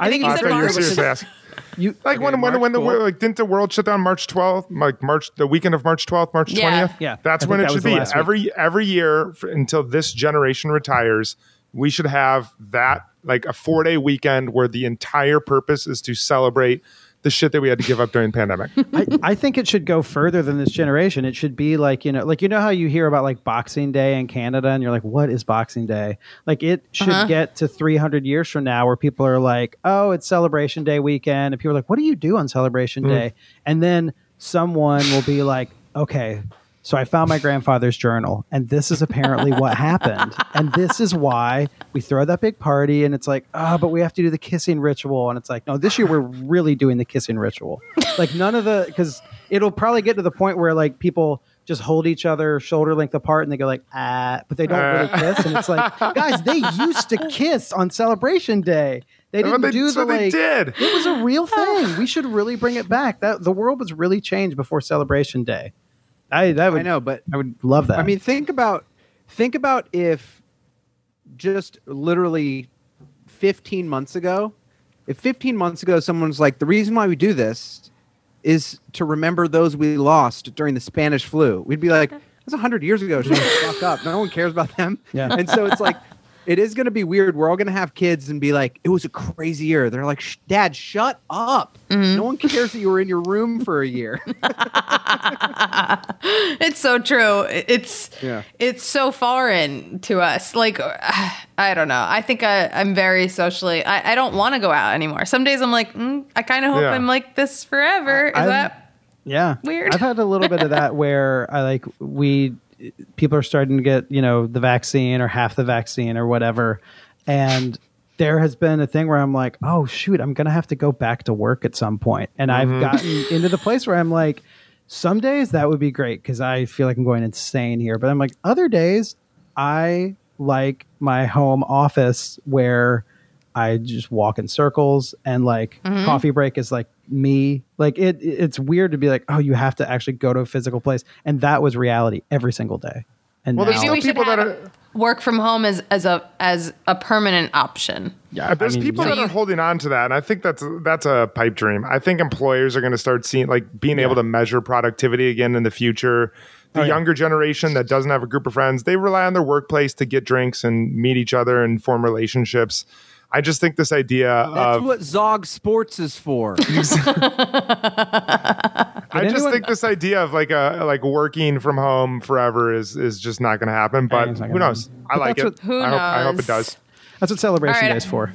Speaker 1: I think you
Speaker 4: I
Speaker 1: said
Speaker 4: thought you were
Speaker 1: March.
Speaker 4: seriously asking.
Speaker 3: you
Speaker 4: Like when when
Speaker 5: March,
Speaker 4: when the
Speaker 5: cool.
Speaker 4: wor- like didn't the world shut down March twelfth, like March the weekend of March twelfth, March twentieth?
Speaker 3: Yeah, yeah,
Speaker 4: that's
Speaker 3: I
Speaker 4: when it
Speaker 3: that
Speaker 4: should be.
Speaker 3: last week.
Speaker 4: Every every year f until this generation retires, we should have that like a four day weekend where the entire purpose is to celebrate the shit that we had to give up during the pandemic.
Speaker 3: I, I think it should go further than this generation. It should be like, you know, like you know how you hear about like Boxing Day in Canada and you're like, what is Boxing Day? Like it should
Speaker 1: Uh-huh.
Speaker 3: get to 300 years from now where people are like, oh, it's Celebration Day weekend. And people are like, what do you do on Celebration Day? And then someone will be like, okay, so I found my grandfather's journal, and this is apparently what [LAUGHS] happened. And this is why we throw that big party, and it's like, oh, but we have to do the kissing ritual. And it's like, no, this year we're really doing the kissing ritual. Like none of the, because it'll probably get to the point where like people just hold each other shoulder length apart and they go like, ah, but they don't really
Speaker 4: Uh.
Speaker 3: kiss. And it's like, guys, they used to kiss on Celebration Day. They didn't
Speaker 4: they-
Speaker 3: do
Speaker 4: so
Speaker 3: the
Speaker 4: they
Speaker 3: like,
Speaker 4: did.
Speaker 3: it was a real [LAUGHS] thing. We should really bring it back. That the world was really changed before Celebration Day. I that would
Speaker 5: I know, but
Speaker 3: I would love that.
Speaker 5: I mean, think about think about if just literally 15 months ago, if 15 months ago someone's like, the reason why we do this is to remember those we lost during the Spanish flu. We'd be like, "That's a hundred years ago. Shut the fuck up. No one cares about them."
Speaker 3: Yeah.
Speaker 5: And so it's like, it is going to be weird. We're all going to have kids and be like, "It was a crazy year." They're like, "Dad, shut up. No one cares that you were in your room for a year." [LAUGHS]
Speaker 1: It's so true. It's
Speaker 5: Yeah.
Speaker 1: it's so foreign to us. Like [SIGHS] I don't know. I think I, I'm very socially. I, I don't want to go out anymore. Some days I'm like, mm, I kind of hope
Speaker 4: Yeah.
Speaker 1: I'm like this forever. Is
Speaker 3: I'm-
Speaker 1: that
Speaker 3: Yeah.
Speaker 1: Weird.
Speaker 3: I've had a little bit of that [LAUGHS] where I like we people are starting to get, you know, the vaccine or half the vaccine or whatever. And there has been a thing where I'm like, oh shoot, I'm gonna have to go back to work at some point. And I've mm-hmm. gotten into the place where I'm like, some days that would be great because I feel like I'm going insane here. But I'm like, other days I like my home office where I just walk in circles and like mm-hmm. coffee break is like me. Like it it's weird to be like, oh, you have to actually go to a physical place. And that was reality every single day. And
Speaker 4: Well,
Speaker 3: now,
Speaker 4: there's
Speaker 1: maybe we should
Speaker 4: people that
Speaker 1: have
Speaker 4: are-
Speaker 1: work from home as as a as a permanent option?
Speaker 3: yeah, uh,
Speaker 4: There's
Speaker 3: I mean,
Speaker 4: people
Speaker 3: yeah.
Speaker 4: that are holding on to that, and I think that's that's a pipe dream. I think employers are going to start seeing like being able to measure productivity again in the future. The
Speaker 3: Oh, yeah.
Speaker 4: younger generation that doesn't have a group of friends, they rely on their workplace to get drinks and meet each other and form relationships. I just think this idea
Speaker 5: That's
Speaker 4: of
Speaker 5: what Zog Sports is for. [LAUGHS] [LAUGHS]
Speaker 4: I just
Speaker 3: anyone-
Speaker 4: think this idea of like a like working from home forever is is just not going to happen. But who knows?
Speaker 3: happen.
Speaker 4: I
Speaker 3: But
Speaker 4: like it.
Speaker 3: what-
Speaker 1: Who
Speaker 4: I hope, I hope it does.
Speaker 3: That's what celebration
Speaker 1: All right.
Speaker 3: day is for.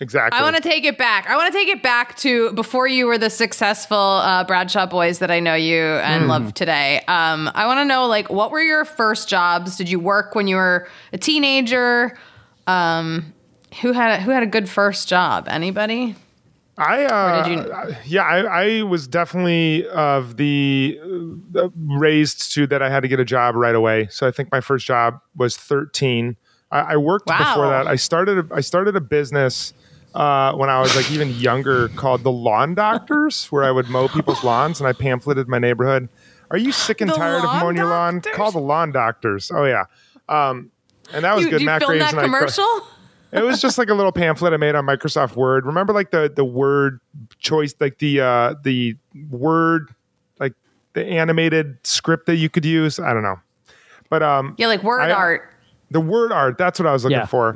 Speaker 4: Exactly.
Speaker 1: I want to take it back. I want to take it back to before you were the successful uh, Bradshaw boys that I know you and
Speaker 3: Hmm.
Speaker 1: love today. Um, I want to know, like, what were your first jobs? Did you work when you were a teenager? Um, who had a, who had a good first job? Anybody?
Speaker 4: I uh,
Speaker 1: did you-
Speaker 4: yeah, I, I was definitely of the uh, raised to that I had to get a job right away. So I think my first job was 13. I, I worked
Speaker 1: Wow.
Speaker 4: before that. I started a, I started a business uh, when I was like even younger called the Lawn Doctors, where I would mow people's lawns and I pamphleted my neighborhood. Are you sick and
Speaker 1: The
Speaker 4: tired of mowing your lawn? Call the Lawn Doctors. Oh yeah. Um, and that was
Speaker 1: You,
Speaker 4: good.
Speaker 1: you
Speaker 4: Matt
Speaker 1: filmed that
Speaker 4: and I cr-
Speaker 1: commercial?
Speaker 4: It was just like a little pamphlet I made on Microsoft Word. Remember like the the word choice like the uh the word like the animated script that you could use? I don't know. But um
Speaker 1: yeah, like word
Speaker 4: I-
Speaker 1: art.
Speaker 4: the word art, that's what I was looking
Speaker 3: Yeah.
Speaker 4: for.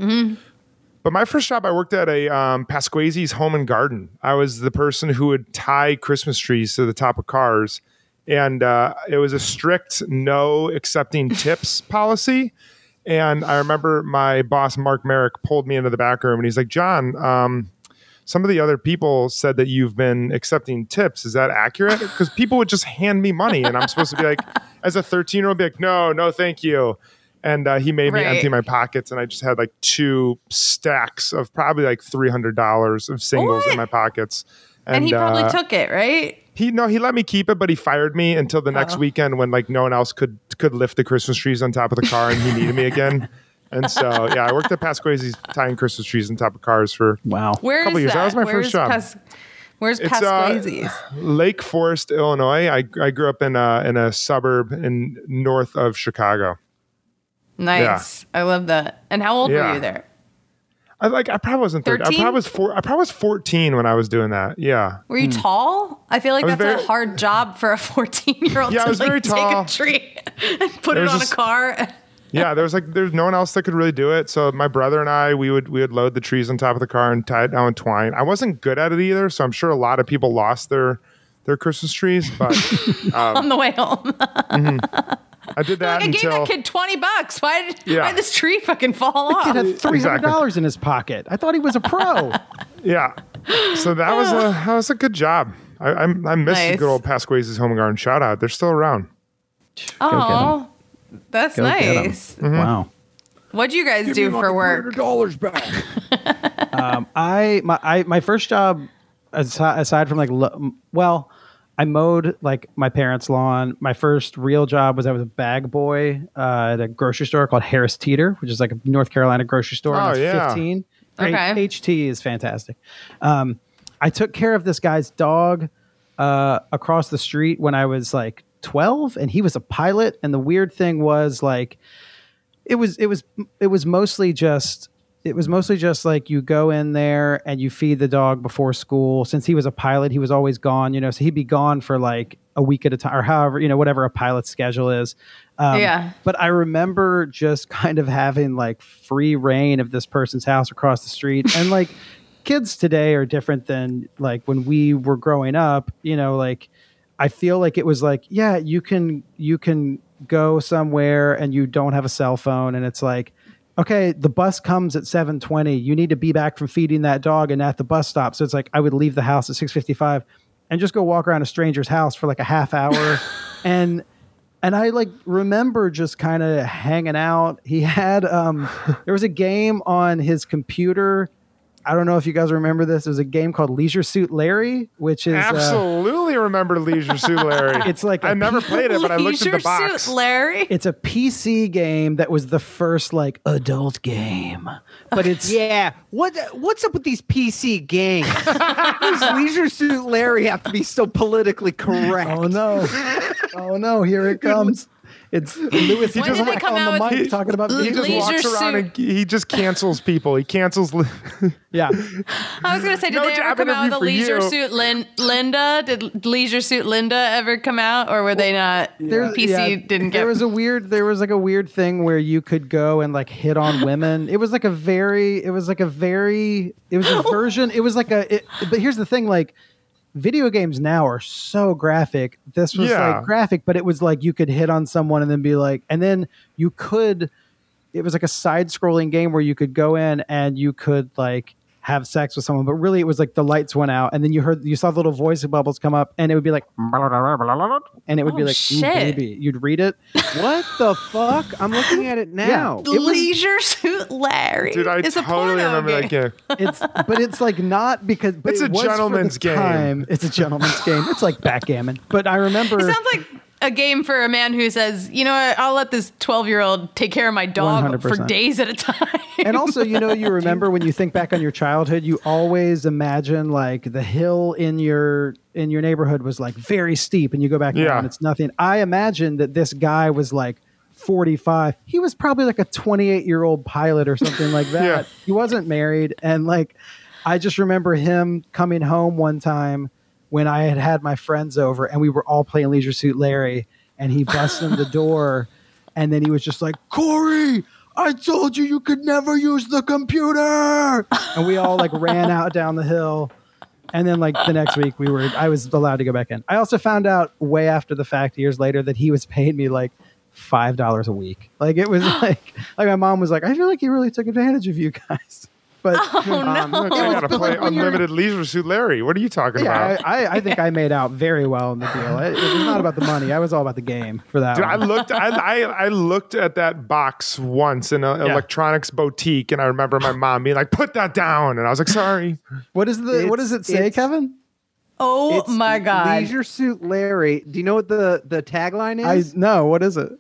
Speaker 4: But my first job, I worked at a um, Pasquesi's Home and Garden. I was the person who would tie Christmas trees to the top of cars, and uh, it was a strict no accepting tips policy. And I remember my boss Mark Merrick pulled me into the back room, and he's like, "John, um, some of the other people said that you've been accepting tips. Is that accurate? Because people would just hand me money, and I'm supposed to be like, [LAUGHS] as a 13 year old, be like, no, no, thank you. And uh, he made me empty my pockets, and I just had like two stacks of probably like three hundred dollars of singles
Speaker 1: What?
Speaker 4: in my pockets.
Speaker 1: And, he probably
Speaker 4: uh,
Speaker 1: took it, right?
Speaker 4: he no, he let me keep it, but he fired me until the next
Speaker 1: Oh.
Speaker 4: weekend when like no one else could could lift the Christmas trees on top of the car, and he needed me again. [LAUGHS] And so yeah, I worked at Pasquesi's tying Christmas trees on top of cars for
Speaker 3: Wow.
Speaker 1: Where is
Speaker 4: couple years.
Speaker 1: that?
Speaker 4: That was my
Speaker 1: Where's
Speaker 4: first job.
Speaker 1: Pas- where's
Speaker 4: It's, uh, Lake Forest, Illinois. I, I grew up in a, in a suburb in north of Chicago.
Speaker 1: nice. I love that. And how old were you there?
Speaker 4: I like I probably wasn't 13. I probably was four I probably was 14 when I was doing that. Yeah.
Speaker 1: Were you tall? I feel like
Speaker 4: Hmm. I
Speaker 1: that's
Speaker 4: very-
Speaker 1: a hard job for a 14 year old
Speaker 4: Yeah, I
Speaker 1: to
Speaker 4: was
Speaker 1: like
Speaker 4: very
Speaker 1: take a tree [LAUGHS] and put
Speaker 4: There
Speaker 1: it on
Speaker 4: just-
Speaker 1: a car. [LAUGHS]
Speaker 4: Yeah, there was like there's no one else that could really do it. So my brother and I we would we would load the trees on top of the car and tie it down with twine. I wasn't good at it either, so I'm sure a lot of people lost their their Christmas trees, but [LAUGHS]
Speaker 1: on the way home.
Speaker 4: I did that
Speaker 1: like, I gave
Speaker 4: until
Speaker 1: that kid 20 bucks. Why did,
Speaker 4: Yeah.
Speaker 1: why did this tree fucking fall off?
Speaker 3: Kid had three hundred dollars in his pocket. I thought he was a pro. [LAUGHS]
Speaker 4: yeah. So that was a that was a good job. I I, I miss the good old Pasquesi's Home and Garden. Shout out, they're still around.
Speaker 1: Oh, that's
Speaker 3: Go get 'em.
Speaker 1: nice.
Speaker 3: Wow.
Speaker 1: What do you guys do for work?
Speaker 5: Dollars back. [LAUGHS]
Speaker 3: Um, I my I my first job aside, aside from like well, I mowed like my parents' lawn. My first real job was I was a bag boy uh, at a grocery store called Harris Teeter, which is like a North Carolina grocery store.
Speaker 4: Oh,
Speaker 3: I was
Speaker 4: yeah.
Speaker 3: fifteen. Great.
Speaker 1: Okay.
Speaker 3: HT is fantastic. Um, I took care of this guy's dog uh, across the street when I was like twelve, and he was a pilot. And the weird thing was like it was it was it was mostly just it was mostly just like you go in there and you feed the dog before school. Since he was a pilot, he was always gone, you know, so he'd be gone for like a week at a time or however, you know, whatever a pilot's schedule is. Um,
Speaker 1: Yeah.
Speaker 3: But I remember just [LAUGHS] kind of having like free reign of this person's house across the street. And like [LAUGHS] kids today are different than like when we were growing up, you know, like I feel like it was like, yeah, you can you can go somewhere and you don't have a cell phone and it's like okay, the bus comes at 7:20. You need to be back from feeding that dog and at the bus stop. So it's like I would leave the house at 6:55 and just go walk around a stranger's house for like a half hour [LAUGHS] and and I like remember just kind of hanging out. He had um there was a game on his computer. I don't know if you guys remember this. There's a game called Leisure Suit Larry, which is uh,
Speaker 4: Absolutely remember Leisure Suit Larry. [LAUGHS]
Speaker 3: It's like
Speaker 4: I never played it, but I looked at the box.
Speaker 1: Suit Larry.
Speaker 3: it's a PC game that was the first like adult game. But it's [LAUGHS]
Speaker 5: Yeah. What what's up with these PC games? [LAUGHS] Does Leisure Suit Larry have to be so politically correct?
Speaker 3: Oh no. Oh no, here it comes. It's
Speaker 1: When did they
Speaker 3: Black
Speaker 1: come
Speaker 3: on the mic talking about
Speaker 4: he just walks around and he just cancels people. He cancels. [LAUGHS]
Speaker 3: Yeah.
Speaker 1: I was gonna say, did
Speaker 4: No
Speaker 1: they ever come out with a Leisure
Speaker 4: you.
Speaker 1: Suit Lin- Linda? Did Leisure Suit Linda ever come out, or were they not?
Speaker 3: There's-
Speaker 1: PC
Speaker 3: yeah,
Speaker 1: didn't get.
Speaker 3: There was a weird. There was like a weird thing where you could go and like hit on women. It was like a very. It was like a very. It was a [GASPS] version. It was like a. It, but here's the thing, like. Video games now are so graphic. This was
Speaker 4: Yeah.
Speaker 3: like graphic, but it was like you could hit on someone and then be like, and then you could. It was like a side-scrolling game where you could go in and you could like have sex with someone, but really it was like the lights went out and then you heard you saw the little voice bubbles come up and it would be like, and it would be
Speaker 1: Oh,
Speaker 3: like,
Speaker 1: shit.
Speaker 3: baby. You'd read it,
Speaker 5: What the fuck? I'm looking at it [LAUGHS] now.
Speaker 3: it was-
Speaker 1: Leisure Suit Larry.
Speaker 4: Dude, I
Speaker 1: is a
Speaker 4: totally
Speaker 1: porno
Speaker 4: remember
Speaker 1: game.
Speaker 4: that game.
Speaker 3: it's but it's like not because but
Speaker 4: It's
Speaker 3: it
Speaker 4: a
Speaker 3: was
Speaker 4: gentleman's game.
Speaker 3: time. It's a gentleman's game. It's like backgammon. But I remember
Speaker 1: It sounds like a game for a man who says, you know what, I'll let this 12 year old take care of my dog for
Speaker 3: 100%.
Speaker 1: days at a time.
Speaker 3: and also, you know, you [LAUGHS] remember when you think back on your childhood, you always imagine like the hill in your in your neighborhood was like very steep, and you go back
Speaker 4: Yeah.
Speaker 3: and it's nothing. I imagine that this guy was like 45. He was probably like a 28 year old pilot or something like [LAUGHS] that.
Speaker 4: Yeah.
Speaker 3: He wasn't married, and like I just remember him coming home one time when I had had my friends over, and we were all playing Leisure Suit Larry, and he busted in the [LAUGHS] door, and then he was just like, Corey. I told you you could never use the computer. And we all like ran out down the hill. And then like the next week we were I was allowed to go back in. I also found out way after the fact years later that he was paying me like five dollars a week. Like it was [LAUGHS] like like my mom was like, I feel like he really took advantage of you guys. But [LAUGHS]
Speaker 1: oh,
Speaker 4: Um,
Speaker 1: no.
Speaker 4: look, I gotta play
Speaker 3: like,
Speaker 4: Unlimited Leisure Suit Larry. What are you talking
Speaker 3: yeah,
Speaker 4: about?
Speaker 3: I, I, I think I made out very well in the deal. It, it was not about the money. I was all about the game for that.
Speaker 4: Dude, I looked. I, I I looked at that box once in an
Speaker 3: Yeah.
Speaker 4: electronics boutique, and I remember my mom being like, "Put that down," and I was like, "Sorry."
Speaker 3: what is the what does it say, Kevin?
Speaker 1: oh
Speaker 5: It's
Speaker 1: my God.
Speaker 5: Leisure Suit Larry. Do you know what the the tagline
Speaker 3: I
Speaker 5: is?
Speaker 3: no, what is it?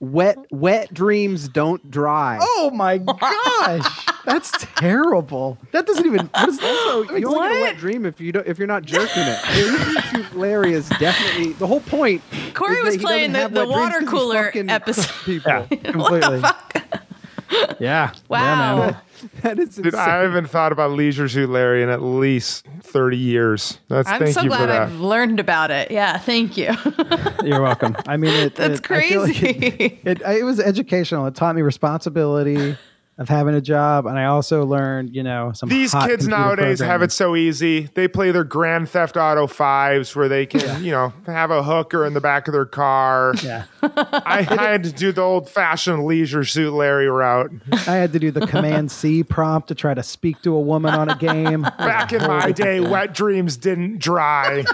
Speaker 5: Wet wet dreams don't dry.
Speaker 3: Oh my gosh, that's terrible. That doesn't even. What is
Speaker 5: So you only get a wet dream if you don't if you're not jerking it. Leisure Suit Larry is definitely the whole point.
Speaker 1: Corey was playing the,
Speaker 5: have
Speaker 1: the
Speaker 5: wet dreams
Speaker 1: water
Speaker 5: 'cause he's
Speaker 1: cooler episode.
Speaker 5: People. [LAUGHS]
Speaker 3: Yeah, completely. Yeah. Yeah,
Speaker 1: Wow.
Speaker 3: man. [LAUGHS]
Speaker 5: That is
Speaker 4: Dude. I haven't thought about Leisure Suit Larry in at least thirty years. That's
Speaker 1: I'm
Speaker 4: thank
Speaker 1: so
Speaker 4: you for
Speaker 1: glad
Speaker 4: that.
Speaker 1: I've learned about it. Yeah, thank you. [LAUGHS]
Speaker 3: You're welcome. I mean, it,
Speaker 1: That's [LAUGHS]
Speaker 3: it, I like
Speaker 1: crazy.
Speaker 3: It, it, it was educational. It taught me responsibility of having a job, and I also learned, you know, some.
Speaker 4: These
Speaker 3: hot
Speaker 4: kids nowadays have it so easy. They play their Grand Theft Auto fives where they can, you know, have a hooker in the back of their car.
Speaker 3: Yeah,
Speaker 4: I, [LAUGHS] I had to do the old fashioned Leisure Suit Larry route.
Speaker 3: I had to do the Command C prompt to try to speak to a woman on a game. [LAUGHS]
Speaker 4: Back in my day, wet dreams didn't dry.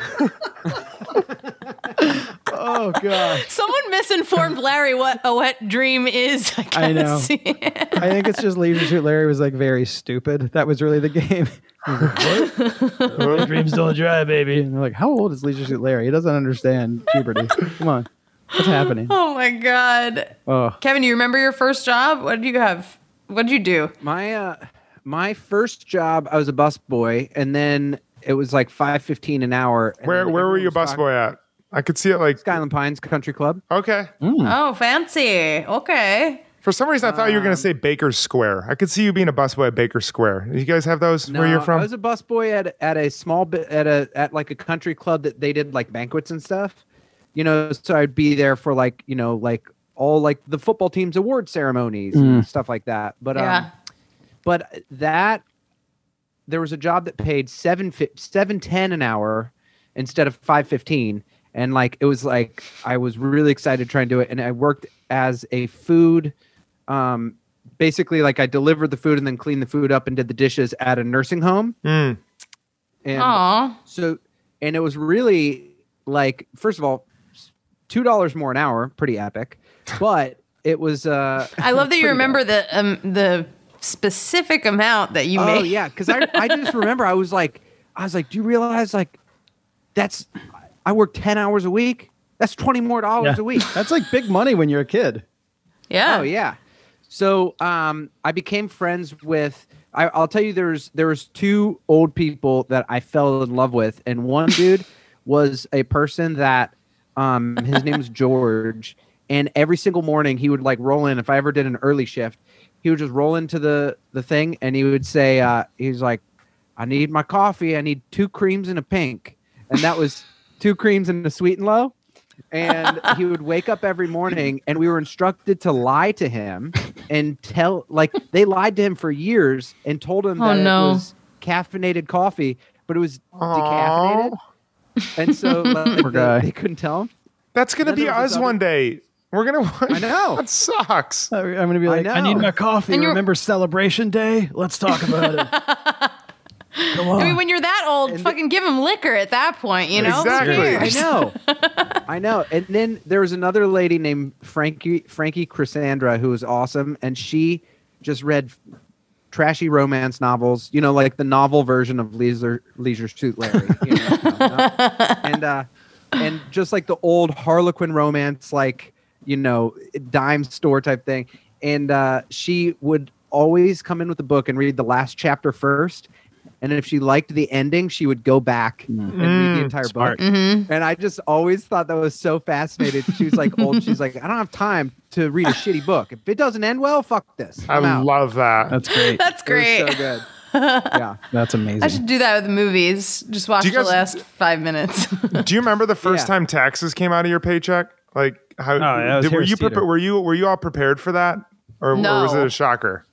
Speaker 3: Oh god.
Speaker 1: Someone misinformed Larry what a wet dream is. I,
Speaker 3: I know.
Speaker 1: gotta see it.
Speaker 3: I think it's just Leisure Suit Larry was like very stupid. That was really the game. Like, what? Dreams don't dry, baby. And they're like, how old is Leisure Suit Larry? He doesn't understand puberty. Come on, what's happening?
Speaker 1: Oh my god.
Speaker 3: Oh,
Speaker 1: Kevin, do you remember your first job? What did you have? What did you do?
Speaker 5: my uh my first job I was a busboy and then it was like five fifteen an hour.
Speaker 4: Where where were
Speaker 5: everyone
Speaker 4: you
Speaker 5: was talking-
Speaker 4: busboy at? I could see it like
Speaker 5: Skyland Pines Country Club.
Speaker 4: okay.
Speaker 1: Oh, fancy. Okay.
Speaker 4: For some reason, I thought you were going to say Baker Square. I could see you being a busboy at Baker Square. You guys have those where you're from?
Speaker 5: I was a busboy at at a small bit at a at like a country club that they did like banquets and stuff. You know, so I'd be there for like you know like all like the football team's award ceremonies and stuff like that. But
Speaker 1: Yeah.
Speaker 5: um, but that there was a job that paid seven fi- seven ten an hour instead of five fifteen, and like it was like I was really excited to try and do it, and I worked as a food, um, basically like I delivered the food and then cleaned the food up and did the dishes at a nursing home,
Speaker 4: Mm.
Speaker 5: and
Speaker 1: Aw.
Speaker 5: so and it was really like first of all, two dollars more an hour, pretty epic, [LAUGHS] but it was uh
Speaker 1: I love that you
Speaker 5: pretty
Speaker 1: remember the um, the specific amount that you
Speaker 5: Oh
Speaker 1: made.
Speaker 5: yeah, because I I just [LAUGHS] remember I was like I was like, do you realize like that's I work ten hours a week. That's twenty more dollars
Speaker 3: Yeah.
Speaker 5: a week.
Speaker 3: That's like big money when you're a kid.
Speaker 1: Yeah.
Speaker 5: Oh yeah. So um, I became friends with. I, I'll tell you, there's there was two old people that I fell in love with, and one dude [LAUGHS] was a person that um, his name was George, and every single morning he would like roll in. If I ever did an early shift, he would just roll into the the thing, and he would say, uh, he's like, "I need my coffee. I need two creams and a pink," and that was two creams and a sweet and low and he would wake up every morning and we were instructed to lie to him and tell like they lied to him for years and told him
Speaker 1: Oh,
Speaker 5: that
Speaker 1: no.
Speaker 5: it was caffeinated coffee but it was decaffeinated and so [LAUGHS] like,
Speaker 3: Poor guy.
Speaker 5: they couldn't tell him
Speaker 4: That's going to be us
Speaker 5: other-
Speaker 4: one day. We're going [LAUGHS] to.
Speaker 5: I know.
Speaker 4: that sucks.
Speaker 3: I'm gonna be like, I,
Speaker 5: know.
Speaker 3: need my coffee.
Speaker 1: And
Speaker 3: Remember Celebration Day? Let's talk about it. [LAUGHS] Come on.
Speaker 1: I mean, when you're that old,
Speaker 5: And the-
Speaker 1: fucking give him liquor at that point, you know?
Speaker 4: Exactly.
Speaker 5: I know, I know. And then there was another lady named Frankie Frankie Chrysandra who was awesome, and she just read trashy romance novels. You know, like the novel version of Leisure Leisure Suit Larry. You know, [LAUGHS] and uh, and just like the old Harlequin romance, like you know, dime store type thing. And uh, she would always come in with a book and read the last chapter first. And if she liked the ending, she would go back and read the
Speaker 4: Mm,
Speaker 5: entire
Speaker 3: smart.
Speaker 5: book.
Speaker 1: Mm-hmm.
Speaker 5: And I just always thought that was so fascinating. She was like old. She's like, I don't have time to read a [LAUGHS] shitty book. If it doesn't end well, fuck this.
Speaker 4: I
Speaker 5: I'm out.
Speaker 4: love that.
Speaker 3: That's great. [LAUGHS]
Speaker 1: That's great.
Speaker 5: so good. [LAUGHS] Yeah.
Speaker 3: That's amazing.
Speaker 1: I should do that with movies. Just watch
Speaker 4: Do you
Speaker 1: the last five minutes.
Speaker 4: Do you remember the first
Speaker 5: Yeah.
Speaker 4: time taxes came out of your paycheck? Like how
Speaker 3: Oh, yeah,
Speaker 4: did, were you
Speaker 3: Teeter.
Speaker 4: prepa- were you were you all prepared for that? Or, or was it a shocker?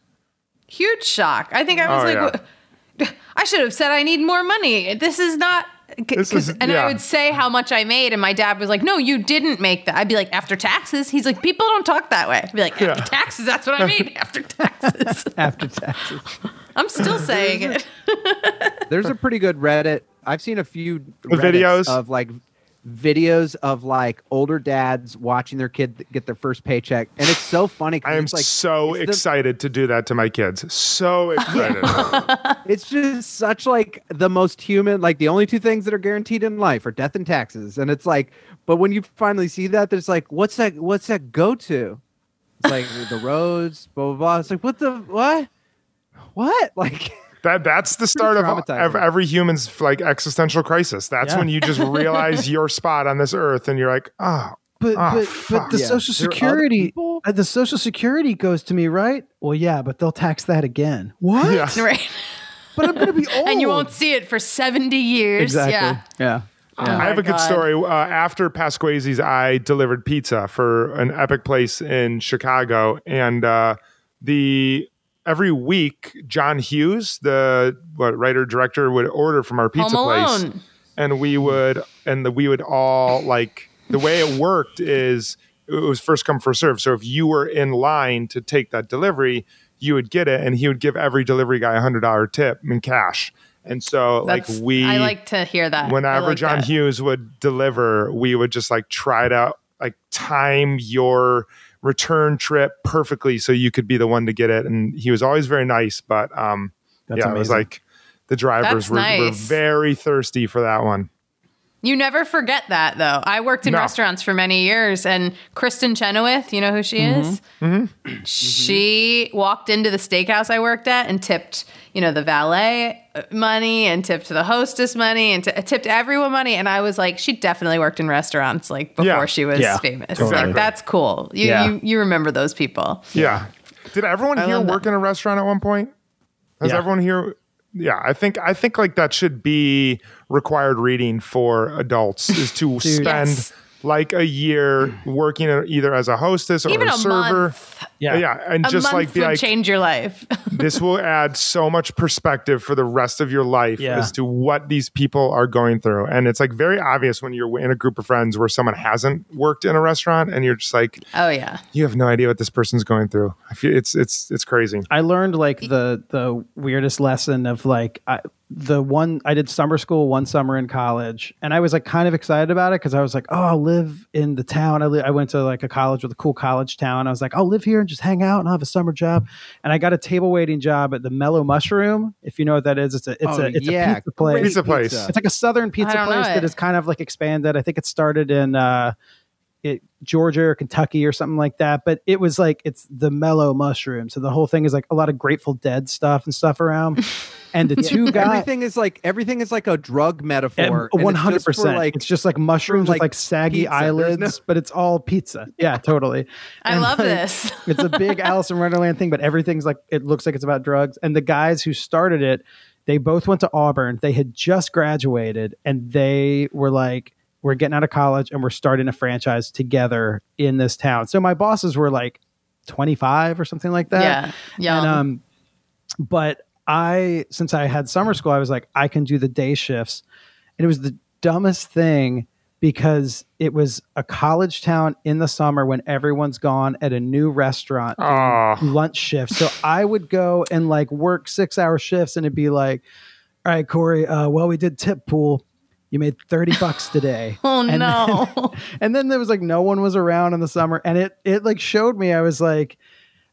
Speaker 1: Huge shock. I think I was
Speaker 4: Oh,
Speaker 1: like,
Speaker 4: yeah.
Speaker 1: "What- [LAUGHS] I should have said I need more money. This is not.
Speaker 4: This is-
Speaker 1: and
Speaker 4: yeah.
Speaker 1: I would say how much I made, and my dad was like, "No, you didn't make that." I'd be like, "After taxes." He's like, "People don't talk that way." I'd be like, "After
Speaker 4: Yeah.
Speaker 1: taxes, that's what I made [LAUGHS] after taxes." [LAUGHS]
Speaker 3: After taxes.
Speaker 1: I'm still saying it.
Speaker 5: There's a pretty good Reddit. I've seen a few
Speaker 4: Videos?
Speaker 5: of like videos of like older dads watching their kid get their first paycheck, and it's so funny.
Speaker 4: I am
Speaker 5: like
Speaker 4: so
Speaker 5: it's the-
Speaker 4: excited to do that to my kids. So [LAUGHS] excited.
Speaker 5: it's just such like the most human like the only two things that are guaranteed in life are death and taxes and it's like but when you finally see that there's like what's that what's that go to it's like the roads blah blah blah it's like what the what what [LAUGHS] like
Speaker 4: That that's the start of, of every human's like existential crisis. That's
Speaker 3: Yeah.
Speaker 4: when you just [LAUGHS] realize your spot on this earth, and you're like, oh,
Speaker 3: But
Speaker 4: Ah,
Speaker 3: but but the
Speaker 5: Yeah.
Speaker 3: social
Speaker 5: There are other
Speaker 3: security uh, the social security goes to me, right? Well, yeah, but they'll tax that again. What?
Speaker 4: Yeah.
Speaker 1: right.
Speaker 3: But I'm gonna be old. [LAUGHS]
Speaker 1: And you won't see it for 70 years.
Speaker 3: exactly.
Speaker 1: Yeah.
Speaker 3: Yeah.
Speaker 1: Oh
Speaker 3: Yeah.
Speaker 1: my
Speaker 4: I have a good
Speaker 1: God.
Speaker 4: story. Uh, after Pasquesi's, I delivered pizza for an epic place in Chicago, and uh, the every week John Hughes, the what writer director, would order from our pizza place, and we would and the, we would all like the way it worked is it was first come first serve. So if you were in line to take that delivery, you would get it, and he would give every delivery guy a hundred dollar tip in cash. And so like we
Speaker 1: I like to hear that.
Speaker 4: Whenever
Speaker 1: like
Speaker 4: John
Speaker 1: that.
Speaker 4: Hughes would deliver, we would just like try to like time your return trip perfectly so you could be the one to get it. And he was always very nice, but um
Speaker 3: That's
Speaker 4: yeah, it was like the drivers
Speaker 1: That's
Speaker 4: were, were very thirsty for that one.
Speaker 1: You never forget that, though. I worked in
Speaker 4: No.
Speaker 1: restaurants for many years, and Kristin Chenoweth, you know who she mm-hmm. is? Mm-hmm. She walked into the steakhouse I worked at and tipped, you know, the valet uh, money and tipped the hostess money and t- uh, tipped everyone money. And I was like, she definitely worked in restaurants like before
Speaker 4: Yeah.
Speaker 1: she was
Speaker 3: Yeah,
Speaker 1: famous.
Speaker 4: totally.
Speaker 1: Like, that's cool. You,
Speaker 3: Yeah.
Speaker 1: you, you remember those people.
Speaker 4: Yeah. Did everyone
Speaker 1: I
Speaker 4: here
Speaker 1: love that.
Speaker 4: work in a restaurant at one point? Has
Speaker 3: Yeah.
Speaker 4: everyone here? Yeah, I think I think like that should be required reading for adults is to spend
Speaker 1: Yes.
Speaker 4: like a year working either as a hostess or
Speaker 1: Even
Speaker 4: a,
Speaker 1: a
Speaker 4: server.
Speaker 1: month.
Speaker 3: Yeah.
Speaker 4: yeah, and
Speaker 1: A
Speaker 4: just
Speaker 1: month
Speaker 4: like be
Speaker 1: would
Speaker 4: like
Speaker 1: change your life. [LAUGHS]
Speaker 4: this will add so much perspective for the rest of your life
Speaker 3: Yeah.
Speaker 4: as to what these people are going through. And it's like very obvious when you're in a group of friends where someone hasn't worked in a restaurant and you're just like,
Speaker 1: oh, yeah.
Speaker 4: you have no idea what this person's going through. I feel it's it's it's crazy.
Speaker 3: I learned like the the weirdest lesson of like I, the one I did summer school one summer in college, and I was like kind of excited about it because I was like, oh, I'll live in the town. I li- I went to like a college with a cool college town. I was like, I'll live here and just hang out and I'll have a summer job. And I got a table waiting job at the Mellow Mushroom. If you know what that is, it's a it's
Speaker 5: Oh,
Speaker 3: a it's
Speaker 5: yeah.
Speaker 3: a pizza place.
Speaker 5: Great
Speaker 4: Pizza place.
Speaker 3: It's like a southern pizza place that
Speaker 1: it.
Speaker 3: is kind of like expanded. I think it started in uh, it, Georgia or Kentucky or something like that. But it was like it's the mellow mushroom. So the whole thing is like a lot of Grateful Dead stuff and stuff around. [LAUGHS] And the two guys,
Speaker 5: everything is like everything is like a drug metaphor. and it's
Speaker 3: one
Speaker 5: just
Speaker 3: hundred
Speaker 5: for,
Speaker 3: percent.
Speaker 5: Like
Speaker 3: It's just like mushrooms
Speaker 5: like,
Speaker 3: with like saggy
Speaker 5: pizza.
Speaker 3: Eyelids,
Speaker 5: no-
Speaker 3: but it's all pizza. Yeah, totally.
Speaker 1: I
Speaker 3: And,
Speaker 1: love
Speaker 3: like, [LAUGHS]
Speaker 1: this.
Speaker 3: it's a big Alice in Wonderland thing, but everything's like it looks like it's about drugs. And the guys who started it, they both went to Auburn. They had just graduated, and they were like, "We're getting out of college, and we're starting a franchise together in this town." So my bosses were like twenty five or something like that.
Speaker 1: yeah. Young.
Speaker 3: And um, but I, since I had summer school, I was like, I can do the day shifts. And it was the dumbest thing because it was a college town in the summer when everyone's gone at a new restaurant
Speaker 4: Oh.
Speaker 3: lunch shift. So I would go and like work six hour shifts and it'd be like, all right, Corey, uh, well, we did tip pool. You made 30 bucks today. [LAUGHS]
Speaker 1: oh,
Speaker 3: and
Speaker 1: no. [LAUGHS]
Speaker 3: and then there was like no one was around in the summer. And it it like showed me i was like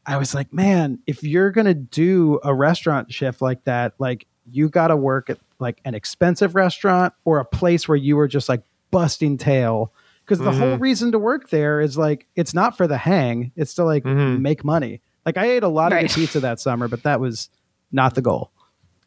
Speaker 3: i was like man if you're gonna do a restaurant shift like that like you gotta work at like an expensive restaurant or a place where you were just like busting tail. Because the whole mm-hmm. reason to work there is like it's not for the hang. It's to like mm-hmm. make money. Like i ate a lot of good pizza that summer but that was not the goal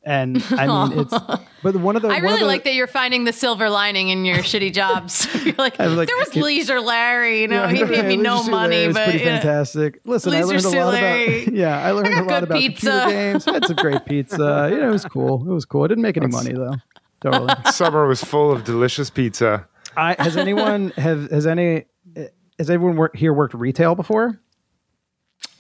Speaker 3: and [LAUGHS] i mean it's but one of the
Speaker 1: I
Speaker 3: one of
Speaker 1: really
Speaker 3: the-
Speaker 1: like that you're finding the silver lining in your shitty jobs. [LAUGHS] you're like,
Speaker 3: like,
Speaker 1: there was
Speaker 3: okay.
Speaker 1: Leisure Larry, you know,
Speaker 3: Yeah,
Speaker 1: he paid me [LAUGHS] no
Speaker 3: Suit
Speaker 1: money,
Speaker 3: Larry was
Speaker 1: but
Speaker 3: pretty
Speaker 1: yeah.
Speaker 3: fantastic. Listen, I
Speaker 1: Leisure
Speaker 3: learned a lot
Speaker 1: Suit
Speaker 3: about yeah, I learned
Speaker 1: I got
Speaker 3: a lot
Speaker 1: good
Speaker 3: about
Speaker 1: pizza.
Speaker 3: computer games. Had some great pizza. You know, it was cool. It was cool. I didn't make any money though. Totally.
Speaker 4: Summer was full of delicious pizza.
Speaker 3: I, has anyone have has any has everyone work, here worked retail before?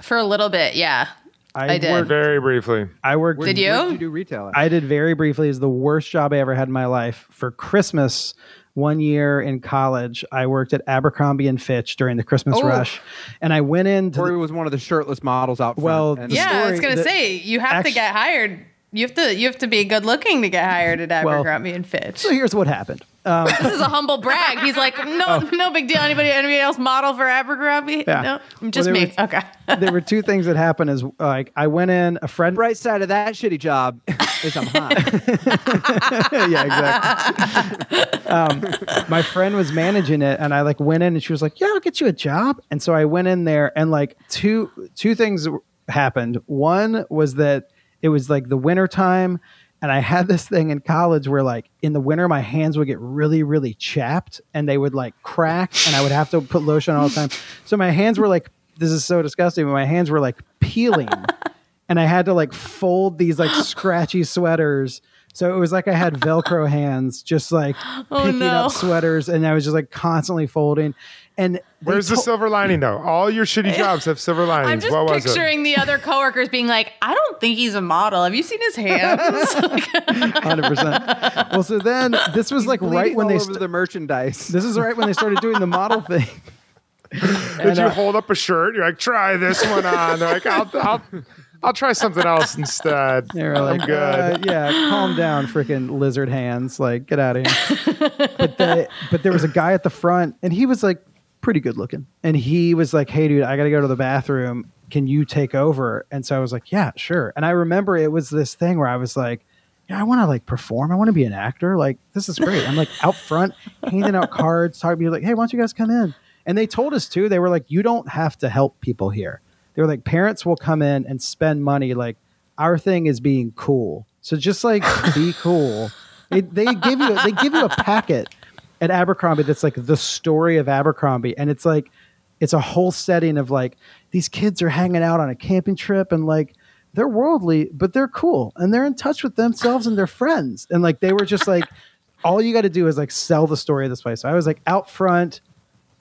Speaker 1: for a little bit, yeah. I did.
Speaker 3: Worked,
Speaker 4: Very briefly.
Speaker 3: I worked.
Speaker 1: Did you?
Speaker 5: Did you do retail? At?
Speaker 3: I did very briefly. Is the worst job I ever had in my life. For Christmas, one year in college, I worked at Abercrombie and Fitch during the Christmas
Speaker 1: Oh.
Speaker 3: rush, and I went into
Speaker 5: Corey
Speaker 3: the,
Speaker 5: was one of the shirtless models out front.
Speaker 3: Well,
Speaker 5: and
Speaker 3: the
Speaker 1: yeah, I was
Speaker 3: story
Speaker 1: gonna
Speaker 3: that-
Speaker 1: say you have
Speaker 3: actu-
Speaker 1: to get hired. You have to you have to be good looking to get hired at
Speaker 3: Well,
Speaker 1: Abercrombie and Fitch.
Speaker 3: so here's what happened. Um,
Speaker 1: this is a humble brag. He's like, no, no big deal. Anybody, anybody else model for Abercrombie?
Speaker 3: Oh. Yeah.
Speaker 1: No, I'm just
Speaker 3: Well,
Speaker 1: me.
Speaker 3: was-
Speaker 1: okay.
Speaker 3: there were two things that happened. Is like I went in, a friend
Speaker 5: Right side of that shitty job is I'm hot. [LAUGHS]
Speaker 3: yeah, exactly. um, my friend was managing it, and I like went in, and she was like, "Yeah, I'll get you a job." And so I went in there, and like two two things happened. One was that it was like the winter time, and I had this thing in college where like in the winter my hands would get really really chapped, and they would like crack, and I would have to put lotion all the time. So my hands were like, this is so disgusting, but my hands were like peeling [LAUGHS] and I had to like fold these like scratchy sweaters. So it was like I had Velcro hands, just like [GASPS]
Speaker 1: Oh,
Speaker 3: picking
Speaker 1: no.
Speaker 3: up sweaters, and I was just like constantly folding. And they
Speaker 4: Where's the silver lining though? All your shitty [LAUGHS] jobs have silver linings.
Speaker 1: I'm just
Speaker 4: what was it?
Speaker 1: picturing the other coworkers being like, I don't think he's a model. Have you seen his hands? [LAUGHS]
Speaker 3: Hundred percent. Well, so then this was like right when
Speaker 5: all
Speaker 3: they.
Speaker 5: over
Speaker 3: St-
Speaker 5: the merchandise.
Speaker 3: this is right when they started doing the model [LAUGHS] thing.
Speaker 4: Did you hold up a shirt? You're like, try this one on. They're like, I'll, I'll, I'll try something else instead.
Speaker 3: They were
Speaker 4: I'm
Speaker 3: like,
Speaker 4: good.
Speaker 3: uh, yeah, calm down, freaking lizard hands. Like, get out of here. but, the, but there was a guy at the front, and he was like pretty good looking. And he was like, hey, dude, I got to go to the bathroom. Can you take over? And so I was like, yeah, sure. And I remember it was this thing where I was like, yeah, I want to like perform. I want to be an actor. Like this is great. I'm like out front [LAUGHS] handing out cards, talking to you like, hey, why don't you guys come in? And they told us too. They were like, you don't have to help people here. They were like, parents will come in and spend money. Like our thing is being cool. So just like be cool. They, they give you they give you a packet at Abercrombie that's like the story of Abercrombie, and it's like it's a whole setting of like these kids are hanging out on a camping trip and like they're worldly, but they're cool and they're in touch with themselves and their friends. And like they were just like, [LAUGHS] all you got to do is like sell the story of this place. So I was like out front,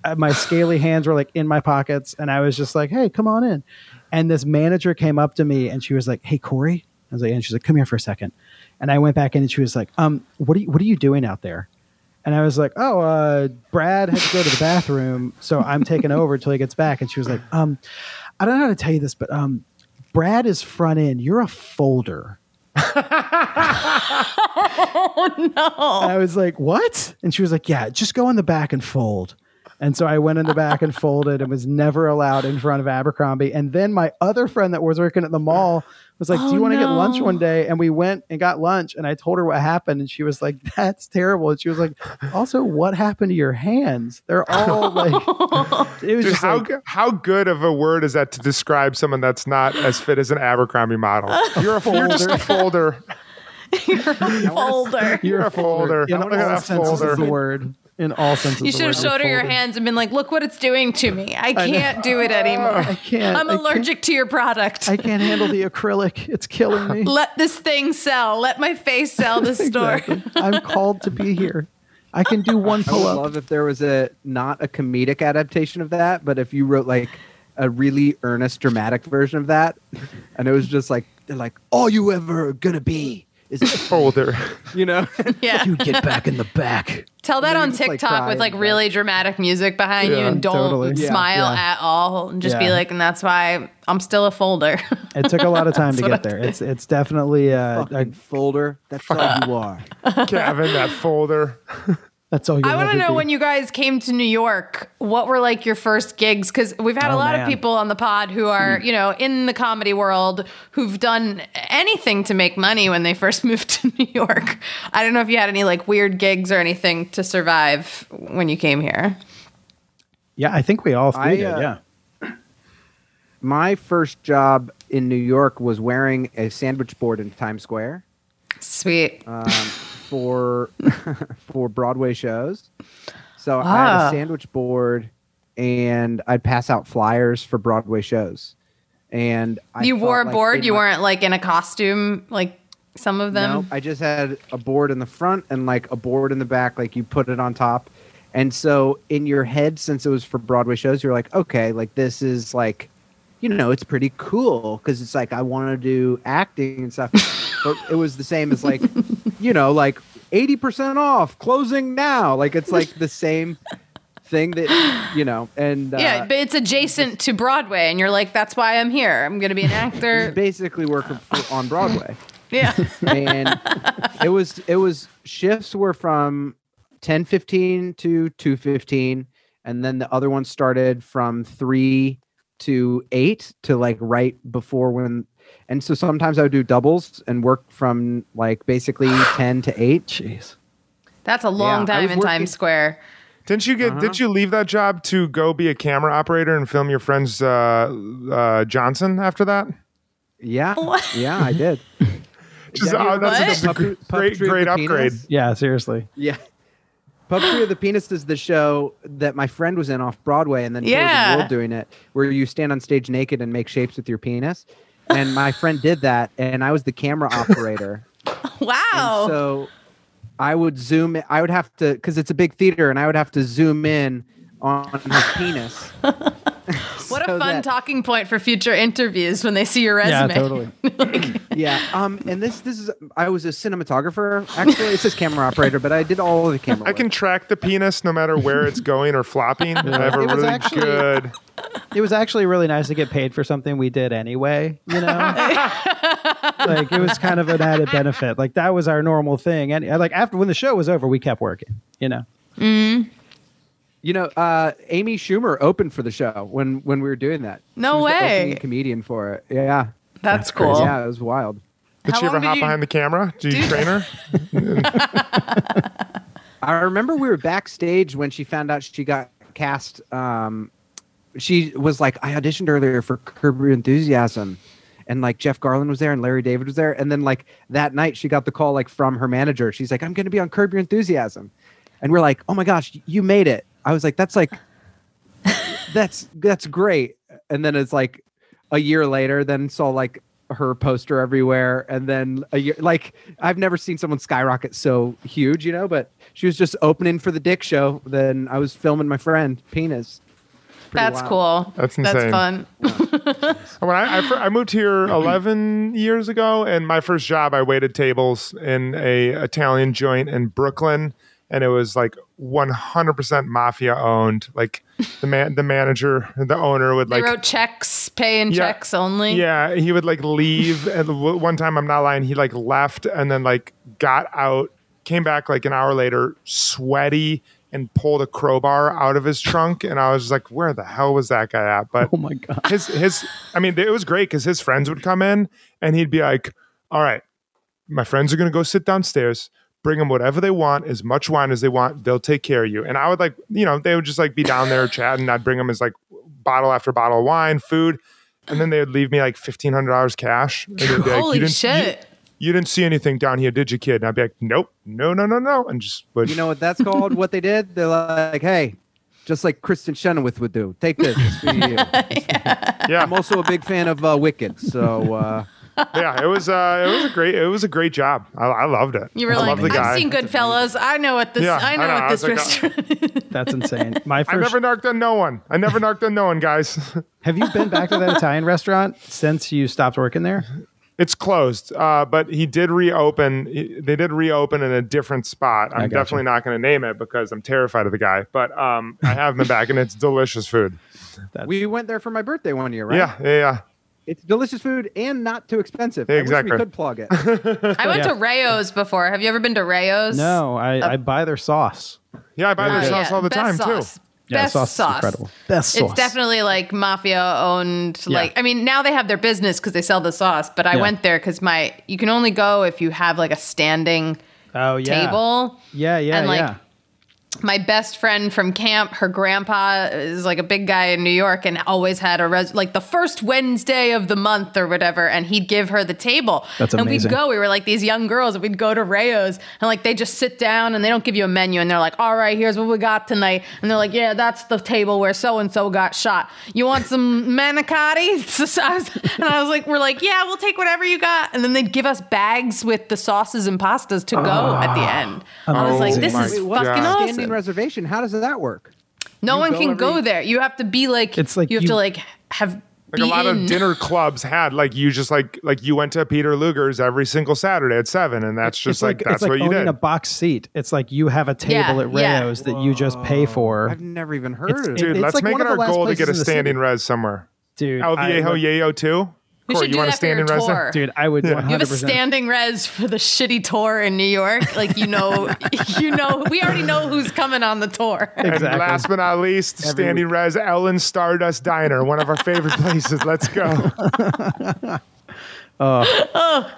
Speaker 3: uh, my scaly hands were like in my pockets, and I was just like, hey, come on in. And this manager came up to me and she was like, hey, Corey. I was like, and she's like, come here for a second. And I went back in and she was like, um, what are you, what are you doing out there? And I was like, oh, uh, Brad had to go to the bathroom, so I'm taking [LAUGHS] over until he gets back. And she was like, um, I don't know how to tell you this, but um, Brad is front end. You're a folder. [LAUGHS]
Speaker 1: Oh no.
Speaker 3: And I was like, what? And she was like, yeah, just go in the back and fold. And so I went in the back and folded and was never allowed in front of Abercrombie. And then my other friend that was working at the mall was like, Do
Speaker 1: Oh,
Speaker 3: you want to get lunch one day? And we went and got lunch. And I told her what happened. And she was like, That's terrible. And she was like, Also, what happened to your hands? They're all [LAUGHS] like, it was
Speaker 4: Dude,
Speaker 3: just
Speaker 4: how
Speaker 3: like,
Speaker 4: how good of a word is that to describe someone that's not as fit as an Abercrombie model? [LAUGHS] You're a folder. you're just a folder.
Speaker 1: Folder. [LAUGHS]
Speaker 3: you're
Speaker 4: a
Speaker 3: a folder. You're
Speaker 4: a wanna get
Speaker 3: all senses
Speaker 4: folder.
Speaker 3: of the word. In all senses
Speaker 1: You should have showed her your hands and been like, "Look what it's doing to me. I can't do it anymore.
Speaker 3: I can't.
Speaker 1: I'm
Speaker 3: I can't-
Speaker 1: allergic to your product.
Speaker 3: I can't handle the acrylic. It's killing me.
Speaker 1: Let this thing sell. Let my face sell [LAUGHS] the store."
Speaker 3: Exactly. I'm called to be here. I can do one
Speaker 5: I
Speaker 3: pull
Speaker 5: would
Speaker 3: up.
Speaker 5: love if there was a not a comedic adaptation of that, but if you wrote like a really earnest, dramatic version of that, and it was just like they're like, all you ever gonna be is a
Speaker 4: Folder. [LAUGHS]
Speaker 5: you know.
Speaker 1: yeah. [LAUGHS]
Speaker 3: You get back in the back.
Speaker 1: Tell that on
Speaker 5: you just, like,
Speaker 1: TikTok with like really dramatic music behind you and don't
Speaker 3: totally.
Speaker 1: Smile
Speaker 3: yeah.
Speaker 1: at all and just be like, and that's why I'm still a folder. [LAUGHS]
Speaker 3: It took a lot of time to get there. It's it's definitely uh,
Speaker 5: Fucking
Speaker 3: a,
Speaker 5: folder. That's all you [LAUGHS] are.
Speaker 4: Kevin, that folder. [LAUGHS]
Speaker 3: that's all you.
Speaker 1: I want to know when you guys came to New York, what were like your first gigs? Because we've had a
Speaker 3: Oh,
Speaker 1: lot of people on the pod who are, you know, in the comedy world who've done anything to make money when they first [LAUGHS] moved to New York. I don't know if you had any like weird gigs or anything to survive when you came here.
Speaker 3: Yeah, I think we all
Speaker 5: I,
Speaker 3: did.
Speaker 5: uh,
Speaker 3: yeah. [CLEARS THROAT]
Speaker 5: My first job in New York was wearing a sandwich board in Times Square
Speaker 1: Sweet.
Speaker 5: um, for [LAUGHS] for Broadway shows. So I had
Speaker 1: Ah.
Speaker 5: a sandwich board, and I'd pass out flyers for Broadway shows. And I
Speaker 1: you wore a
Speaker 5: like,
Speaker 1: board. You weren't like in a costume, like some of them.
Speaker 5: No, I just had a board in the front and like a board in the back. Like you put it on top, and so in your head, since it was for Broadway shows, you're like, okay, like this is like, you know, it's pretty cool because it's like I want to do acting and stuff. [LAUGHS] but it was the same as like, you know, like eighty percent off, closing now. Like it's like the same thing that you know, and uh,
Speaker 1: yeah, but it's adjacent to Broadway, and you're like, that's why I'm here. I'm gonna be an actor.
Speaker 5: basically working for, on Broadway. [LAUGHS]
Speaker 1: yeah.
Speaker 5: and it was it was shifts were from 10:15 to 2:15 and then the other one started from 3 to 8 to like right before when and so sometimes I would do doubles and work from like basically [SIGHS] 10 to 8
Speaker 3: Jeez.
Speaker 1: That's a long
Speaker 5: Yeah,
Speaker 1: time in
Speaker 5: working-
Speaker 1: Times Square.
Speaker 4: Didn't you get?
Speaker 5: Uh-huh.
Speaker 4: Did you leave that job to go be a camera operator and film your friends uh, uh, Johnson after that?
Speaker 5: yeah [LAUGHS]
Speaker 1: What?
Speaker 5: yeah I did [LAUGHS]
Speaker 4: Just,
Speaker 5: Yeah,
Speaker 4: oh, that's
Speaker 1: What?
Speaker 4: such a great, great upgrade.
Speaker 5: Penis?
Speaker 3: Yeah, seriously.
Speaker 5: Yeah. Puppetry of the Penis is the show that my friend was in off Broadway and then
Speaker 1: Yeah.
Speaker 5: the world doing it, where you stand on stage naked and make shapes with your penis. And my friend did that, and I was the camera [LAUGHS] operator.
Speaker 1: Wow.
Speaker 5: And so I would zoom. I would have to because it's a big theater, and I would have to zoom in on his penis. [LAUGHS]
Speaker 1: what a fun
Speaker 5: that-
Speaker 1: talking point for future interviews when they see your resume.
Speaker 3: Yeah,
Speaker 1: resume.
Speaker 3: totally. [LAUGHS] [LAUGHS]
Speaker 5: Yeah. Um. And this this is I was a cinematographer. Actually, it says camera operator, but I did all of the camera.
Speaker 4: I
Speaker 5: work.
Speaker 4: can track the penis no matter where it's going or flopping. I have a
Speaker 3: It was
Speaker 4: really
Speaker 3: actually-
Speaker 4: good.
Speaker 3: It was actually really nice to get paid for something we did anyway, you know? [LAUGHS] like it was kind of an added benefit. Like that was our normal thing. And like after when the show was over, we kept working, you know?
Speaker 5: You know, uh, Amy Schumer opened for the show when when we were doing that.
Speaker 1: No
Speaker 5: She was
Speaker 1: way.
Speaker 5: opening comedian for it. Yeah,
Speaker 1: That's cool.
Speaker 5: yeah, it was wild.
Speaker 4: Did
Speaker 1: How
Speaker 4: she ever
Speaker 1: did
Speaker 4: hop
Speaker 1: you
Speaker 4: behind the camera? Did you train her? [LAUGHS]
Speaker 5: I remember we were backstage when she found out she got cast. Um, she was like, I auditioned earlier for Curb Your Enthusiasm, and like Jeff Garlin was there and Larry David was there, and then like that night she got the call like from her manager. She's like, I'm going to be on Curb Your Enthusiasm, and we're like, Oh my gosh, you made it! I was like, That's like, [LAUGHS] that's that's great. And then it's like a year later, then saw like her poster everywhere and then a year like i've never seen someone skyrocket so huge you know but she was just opening for the dick show then i was filming my friend penis Pretty
Speaker 1: That's
Speaker 5: wild.
Speaker 1: cool.
Speaker 4: That's insane.
Speaker 1: That's
Speaker 4: insane.
Speaker 1: fun. [LAUGHS]
Speaker 4: When I, I, I moved here [CLEARS THROAT] 11 years ago, and my first job, I waited tables in a Italian joint in Brooklyn, and it was like 100% mafia owned. Like the man, the manager, the owner would
Speaker 1: They
Speaker 4: like
Speaker 1: wrote checks, paying
Speaker 4: Yeah.
Speaker 1: checks only.
Speaker 4: Yeah, he would like leave, and one time I'm not lying, he like left and then like got out, came back like an hour later, sweaty, and pulled a crowbar out of his trunk, and I was like, where the hell was that guy at? But
Speaker 3: Oh my god.
Speaker 4: his his, I mean, it was great because his friends would come in, and he'd be like, all right, my friends are gonna go sit downstairs. Bring them whatever they want, as much wine as they want. They'll take care of you. And I would like, you know, they would just like be down there chatting. I'd bring them as like bottle after bottle of wine, food, and then they would leave me like fifteen hundred dollars cash. And they'd be like,
Speaker 1: Holy
Speaker 4: you didn't,
Speaker 1: shit.
Speaker 4: You, you didn't see anything down here, did you, kid? And I'd be like, nope, no, no, no, no, and just would.
Speaker 5: you know what that's called what they did they're like hey just like Kristin Chenoweth would do take this it's for you. [LAUGHS]
Speaker 4: yeah,
Speaker 5: i'm also a big fan of uh, wicked so uh,
Speaker 4: yeah. It was, uh, it was a great, it was a great job. I, I loved it.
Speaker 1: You were
Speaker 4: I
Speaker 1: like,
Speaker 4: love the guy.
Speaker 1: I've seen Goodfellas. I know what this.
Speaker 4: Yeah,
Speaker 1: I know
Speaker 4: I know.
Speaker 1: what
Speaker 4: I
Speaker 1: this
Speaker 4: like,
Speaker 1: restaurant. [LAUGHS]
Speaker 3: That's insane. My first.
Speaker 4: I
Speaker 3: first
Speaker 4: never narked on no one. I never narked on no one, guys. [LAUGHS]
Speaker 3: Have you been back to that Italian restaurant since you stopped working there?
Speaker 4: It's closed, uh, but he did reopen. he- They did reopen in a different spot. I'm
Speaker 3: gotcha.
Speaker 4: definitely not going to name it because I'm terrified of the guy. But um, I have been back, and it's delicious food.
Speaker 3: That's,
Speaker 5: we went there for my birthday one year right
Speaker 4: Yeah, yeah, yeah.
Speaker 5: It's delicious food and not too expensive I wish
Speaker 4: Exactly.
Speaker 5: we could plug it [LAUGHS]
Speaker 1: I went
Speaker 3: Yeah.
Speaker 1: to Rao's before. Have you ever been to Rao's?
Speaker 3: no, I, I buy their sauce.
Speaker 4: Yeah, I buy
Speaker 1: Uh,
Speaker 4: their sauce
Speaker 1: yeah,
Speaker 4: all the
Speaker 1: best
Speaker 4: time
Speaker 1: sauce.
Speaker 4: too.
Speaker 3: Yeah,
Speaker 1: Best
Speaker 3: sauce,
Speaker 1: sauce.
Speaker 3: incredible. Best sauce.
Speaker 1: It's definitely like mafia owned.
Speaker 3: Yeah.
Speaker 1: Like, I mean, now they have their business because they sell the sauce. But I
Speaker 3: Yeah.
Speaker 1: went there because my you can only go if you have like a standing
Speaker 3: oh yeah.
Speaker 1: table.
Speaker 3: Yeah, yeah,
Speaker 1: And, like,
Speaker 3: yeah.
Speaker 1: My best friend from camp, her grandpa is like a big guy in New York and always had a res- like the first Wednesday of the month or whatever, and he'd give her the table.
Speaker 3: That's
Speaker 1: and
Speaker 3: amazing.
Speaker 1: we'd go. We were like these young girls, and we'd go to Rao's and like they just sit down and they don't give you a menu, and they're like, "All right, here's what we got tonight," and they're like, "Yeah, that's the table where so and so got shot. You want some [LAUGHS] manicotti?" [LAUGHS] So I was- and I was like, "We're like, yeah, we'll take whatever you got," and then they'd give us bags with the sauces and pastas to go at the ah, end. I was like, "This
Speaker 4: Oh
Speaker 1: is fucking
Speaker 4: God.
Speaker 5: Standing
Speaker 1: awesome."
Speaker 5: reservation how does that work
Speaker 1: No
Speaker 5: You
Speaker 1: one
Speaker 5: go
Speaker 1: can go there. You have to be like,
Speaker 3: It's like
Speaker 1: you have
Speaker 3: you-
Speaker 1: to like have
Speaker 4: Like
Speaker 1: be
Speaker 4: a lot
Speaker 1: in.
Speaker 4: of dinner clubs had, like you just like like you went to Peter Luger's every single Saturday at seven, and that's just
Speaker 3: it's
Speaker 4: like,
Speaker 3: like,
Speaker 4: that's
Speaker 3: it's like
Speaker 4: what you
Speaker 3: owning
Speaker 4: did.
Speaker 3: a box seat. It's like you have a table
Speaker 1: Yeah,
Speaker 3: at
Speaker 1: yeah.
Speaker 3: Rao's that you just pay for.
Speaker 5: i've never even heard
Speaker 3: It's-
Speaker 5: of it
Speaker 4: Dude,
Speaker 3: it's
Speaker 4: let's
Speaker 3: like
Speaker 4: make it our goal to get a standing
Speaker 3: city.
Speaker 4: res somewhere.
Speaker 3: Dude,
Speaker 4: El
Speaker 3: I
Speaker 4: Viejo
Speaker 3: would-
Speaker 4: Yayo too.
Speaker 1: We
Speaker 4: Corey,
Speaker 1: should
Speaker 4: you
Speaker 1: do
Speaker 4: want a
Speaker 1: that for your
Speaker 4: res?
Speaker 1: tour.
Speaker 3: Dude, I would
Speaker 4: Yeah.
Speaker 3: 100%.
Speaker 1: You have a standing res for the shitty tour in New York. Like you know, [LAUGHS] you know, we already know who's coming on the tour.
Speaker 4: And
Speaker 3: Exactly.
Speaker 4: last but not least,
Speaker 3: Every
Speaker 4: standing res Ellen Stardust Diner, one of our favorite places. Let's go. Oh. [LAUGHS] oh.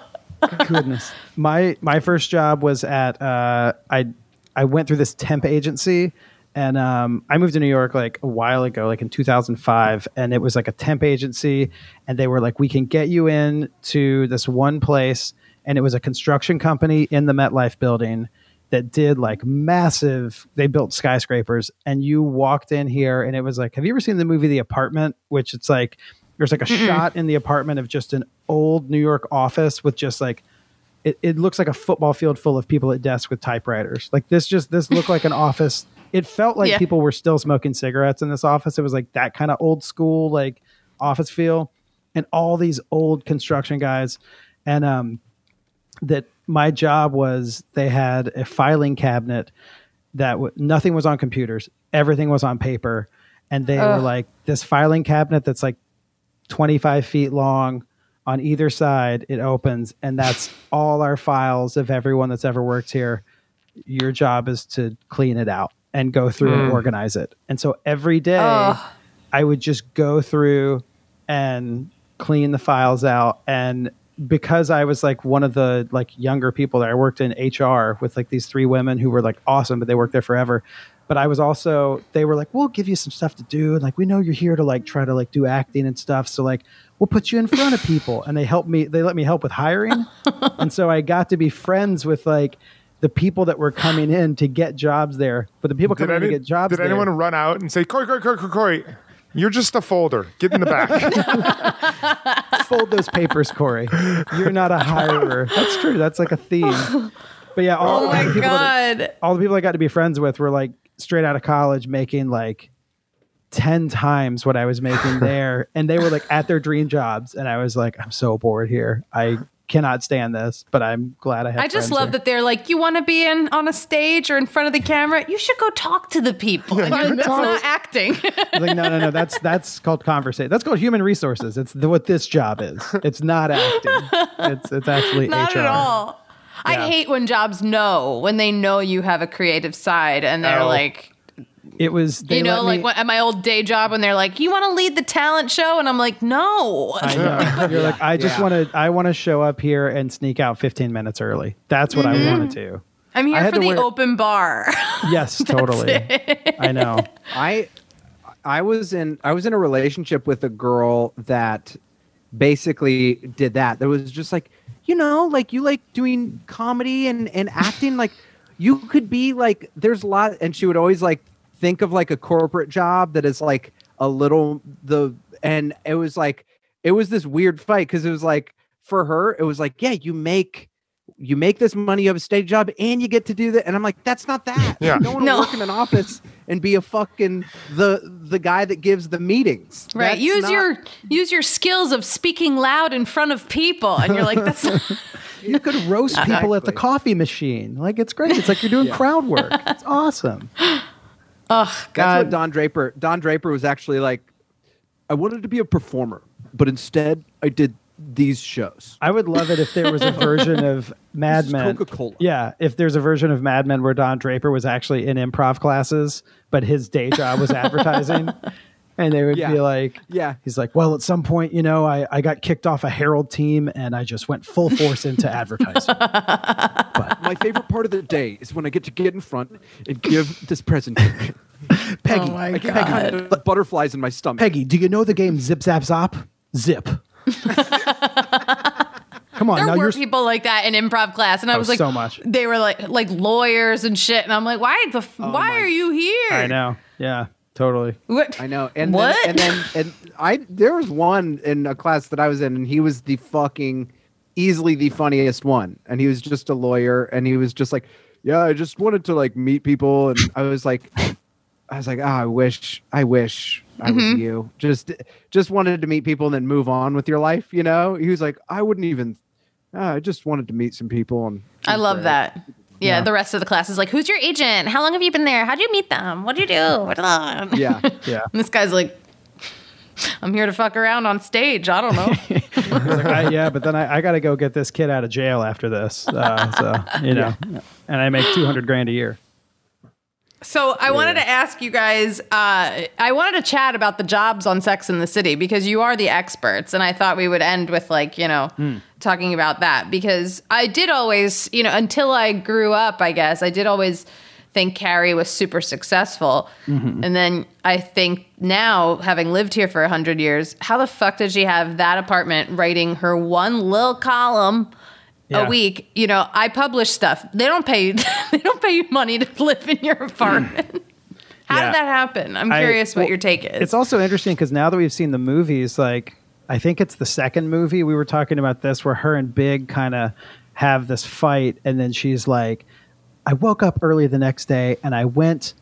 Speaker 3: goodness. My my first job was at uh, I I went through this temp agency and um, I moved to New York like a while ago, like in 2005, and it was like a temp agency, and they were like, we can get you in to this one place, and it was a construction company in the MetLife building that did like massive. They built skyscrapers, and you walked in here, and it was like, have you ever seen the movie The Apartment? Which it's like there's like a shot in the apartment of just an old New York office with just like it, it looks like a football field full of people at desks with typewriters. Like this just this looked like an office. It felt like
Speaker 1: Yeah.
Speaker 3: people were still smoking cigarettes in this office. It was like that kind of old school like office feel. And all these old construction guys. And um that my job was they had a filing cabinet that w- nothing was on computers. Everything was on paper. And they were like this filing cabinet that's like 25 feet long on either side it opens and that's all our files of everyone that's ever worked here your job is to clean it out and go through and hmm. organize it and so every day
Speaker 1: Ugh.
Speaker 3: i would just go through and clean the files out and because I was like one of the like younger people that I worked in HR with like these three women who were like awesome, but they worked there forever. But I was also they were like, we'll give you some stuff to do, and like we know you're here to like try to like do acting and stuff, so like we'll put you in front of people, and they helped me. They let me help with hiring, [LAUGHS] and so I got to be friends with like the people that were coming in to get jobs there. But the people
Speaker 4: Did,
Speaker 3: coming in to get jobs there.
Speaker 4: did
Speaker 3: there,
Speaker 4: anyone run out and say, Corey, Corey, Corey, Corey, Corey, you're just a folder. Get in the back. [LAUGHS]
Speaker 3: fold those papers, Corey. You're not a hirer. That's true. That's like a theme. But yeah, all,
Speaker 1: Oh
Speaker 3: all
Speaker 1: my
Speaker 3: the people that- all the people I got to be friends with were like straight out of college making like 10 times what I was making [LAUGHS] there. and they were like at their dream jobs. And I was like, I'm so bored here. I cannot stand this, but I'm glad I have
Speaker 1: I just love
Speaker 3: here.
Speaker 1: that they're like, you want to be in on a stage or in front of the camera? You should go talk to the people. And you're like, that's not acting.
Speaker 3: Like, no, no, no. That's that's called conversation. That's called human resources. It's the, what this job is. It's not acting. It's it's actually [LAUGHS]
Speaker 1: not
Speaker 3: HR.
Speaker 1: at all. I hate when jobs know when they know you have a creative side and they're
Speaker 4: Oh.
Speaker 1: like,
Speaker 3: It was they
Speaker 1: you know,
Speaker 3: let
Speaker 1: like
Speaker 3: me-
Speaker 1: when, at my old day job when they're like, you want to lead the talent show? And I'm like, no.
Speaker 3: I [LAUGHS] know. You're like, I just
Speaker 5: Yeah.
Speaker 3: want to. I want to show up here and sneak out 15 minutes early. That's what
Speaker 1: Mm-hmm.
Speaker 3: I wanted to.
Speaker 1: I'm here
Speaker 3: I had
Speaker 1: for
Speaker 3: to
Speaker 1: the
Speaker 3: wear-
Speaker 1: open bar. [LAUGHS]
Speaker 3: Yes, totally. I know.
Speaker 5: I I was in I was in a relationship with a girl that basically did that. There was just like, you know, like you like doing comedy and and acting like you could be like there's a lot and she would always like think of like a corporate job that is like a little the and it was like it was this weird fight because it was like for her it was like yeah you make you make this money you have a stage job and you get to do that and i'm like that's not that [LAUGHS]
Speaker 4: Yeah.
Speaker 5: no one
Speaker 1: No.
Speaker 5: will work in an office and be a fucking the the guy that gives the meetings
Speaker 1: right.
Speaker 5: That's
Speaker 1: use
Speaker 5: not-
Speaker 1: your use your skills of speaking loud in front of people. And you're like, that's not, [LAUGHS]
Speaker 3: You could roast [LAUGHS] people at the coffee machine. Like it's great. It's like you're doing crowd work. It's awesome.
Speaker 1: Oh
Speaker 5: that's what
Speaker 1: God.
Speaker 5: don draper don draper was actually like i wanted to be a performer but instead i did these shows
Speaker 3: I would love it if there was a [LAUGHS] version of Mad Men.
Speaker 5: Coca-Cola.
Speaker 3: Yeah, if there's a version of Mad Men where Don Draper was actually in improv classes, but his day job was [LAUGHS] advertising. And they would
Speaker 5: Yeah.
Speaker 3: be like,
Speaker 5: Yeah.
Speaker 3: He's like, well, at some point, you know, I, I got kicked off a Herald team and I just went full force into [LAUGHS] advertising. But.
Speaker 5: my favorite part of the day is when i get to get in front and give this presentation [LAUGHS]
Speaker 3: Peggy,
Speaker 1: Oh my
Speaker 5: I get kind of butterflies in my stomach
Speaker 3: Peggy, do you know the game Zip Zap Zop? Zip. [LAUGHS] Come on,
Speaker 1: There
Speaker 3: now
Speaker 1: were
Speaker 3: you're
Speaker 1: people like that in improv class, and I
Speaker 3: Oh,
Speaker 1: was like,
Speaker 3: so much.
Speaker 1: They were like like lawyers and shit, and I'm like, why the f-
Speaker 3: Oh
Speaker 1: why are you here?
Speaker 3: I know. Yeah, totally.
Speaker 1: What?
Speaker 5: I know. And
Speaker 1: What?
Speaker 5: Then, and then and I there was one in a class that I was in, and he was the fucking easily the funniest one. And he was just a lawyer, and he was just like, "Yeah, I just wanted to like meet people." And I was like, I was like, "Oh, I wish, I wish I was
Speaker 1: Mm-hmm.
Speaker 5: you." Just just wanted to meet people and then move on with your life. You know? He was like, "I wouldn't even." "Ah, I just wanted to meet some people, and
Speaker 1: I love
Speaker 5: great."
Speaker 1: that. Yeah,
Speaker 3: Yeah.
Speaker 1: the rest of the class is like, "Who's your agent? How long have you been there? How'd you meet them? What'd you do?"
Speaker 5: Yeah,
Speaker 3: Yeah. [LAUGHS]
Speaker 1: this guy's like, "I'm here to fuck around on stage. I don't know." [LAUGHS]
Speaker 3: Like, I, yeah, but then I, I got to go get this kid out of jail after this. Uh, so, you know, [LAUGHS] and I make 200 grand a year.
Speaker 1: So I wanted to ask you guys. Uh, I wanted to chat about the jobs on Sex in the City because you are the experts, and I thought we would end with like you know talking about that because I did always you know until I grew up, I guess I did always think Carrie was super successful, mm-hmm. and then I think now having lived here for a hundred years, how the fuck did she have that apartment writing her one little column?
Speaker 3: Yeah.
Speaker 1: a week. You know, I publish stuff. They don't pay. [LAUGHS] they don't pay you money to live in your apartment. Mm. How
Speaker 3: Yeah.
Speaker 1: did that happen? I'm
Speaker 3: I-
Speaker 1: curious what
Speaker 3: well,
Speaker 1: your take is.
Speaker 3: It's also interesting because now that we've seen the movies, like I think it's the second movie we were talking about this, where her and Big kind of have this fight, and then she's like, "I woke up early the next day and I went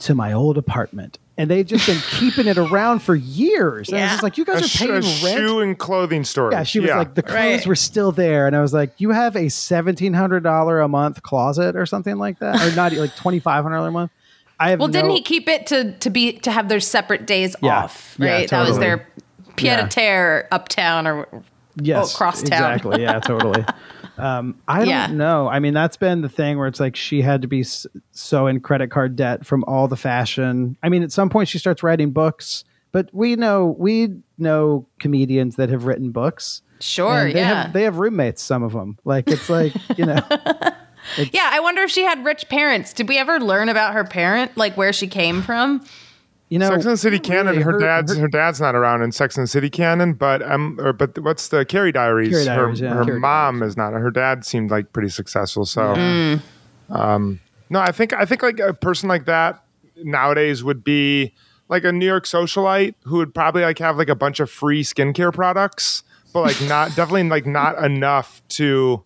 Speaker 3: to my old apartment." And they've just been [LAUGHS] keeping it around for years. And I was
Speaker 1: Yeah.
Speaker 3: just like, "You
Speaker 4: A,
Speaker 3: guys are paying
Speaker 4: a
Speaker 3: rent."
Speaker 4: shoe and clothing store.
Speaker 3: Yeah, she was like, the clothes
Speaker 1: Right.
Speaker 3: were still there, and I was like, "You have a seventeen hundred dollar a month closet or something like that, or not like twenty five hundred dollar a month." I have
Speaker 1: well, didn't he keep it to to be to have their separate days
Speaker 3: Yeah.
Speaker 1: off?
Speaker 3: Yeah,
Speaker 1: Right, that was their pied
Speaker 3: Yeah.
Speaker 1: a terre uptown or
Speaker 3: yes,
Speaker 1: oh, cross town.
Speaker 3: Exactly. Yeah, [LAUGHS] totally. Um, I don't know. I mean, that's been the thing where it's like she had to be so in credit card debt from all the fashion. I mean, at some point she starts writing books, But we know we know comedians that have written books.
Speaker 1: Sure,
Speaker 3: they
Speaker 1: yeah.
Speaker 3: have they have roommates. Some of them, like it's like you know, [LAUGHS]
Speaker 1: yeah, I wonder if she had rich parents. Did we ever learn about her parent, like where she came from?
Speaker 3: You know.
Speaker 4: Sex and the City canon.
Speaker 3: really,
Speaker 4: her,
Speaker 3: her-
Speaker 4: dad's
Speaker 3: her-
Speaker 4: her, dad's not around in Sex and the City canon, but um, or, but what's the Carrie Diaries?
Speaker 3: Carrie Diaries,
Speaker 4: her
Speaker 3: yeah.
Speaker 4: her
Speaker 3: Carrie
Speaker 4: mom is not. Her dad seemed like pretty successful. So,
Speaker 1: Mm.
Speaker 4: um, no, I think I think like a person like that nowadays would be like a New York socialite who would probably like have like a bunch of free skincare products, but like not [LAUGHS] definitely like not enough to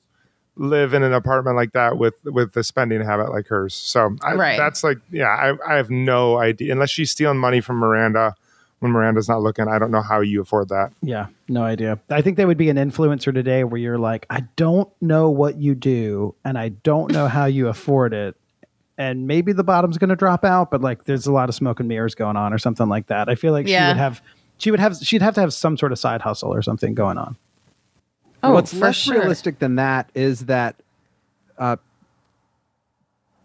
Speaker 4: live in an apartment like that with with the spending habit like hers. So I,
Speaker 1: Right.
Speaker 4: that's like yeah, I, I have no idea unless she's stealing money from Miranda when Miranda's not looking. I don't know how you afford that.
Speaker 3: Yeah, no idea. I think they would be an influencer today where you're like, I don't know what you do and I don't know how you afford it. And maybe the bottom's going to drop out, but like there's a lot of smoke and mirrors going on or something like that. I feel like she would have she would have she'd have to have some sort of side hustle or something going on.
Speaker 1: Oh,
Speaker 5: What's
Speaker 1: for
Speaker 5: less
Speaker 1: sure.
Speaker 5: realistic than that is that, uh,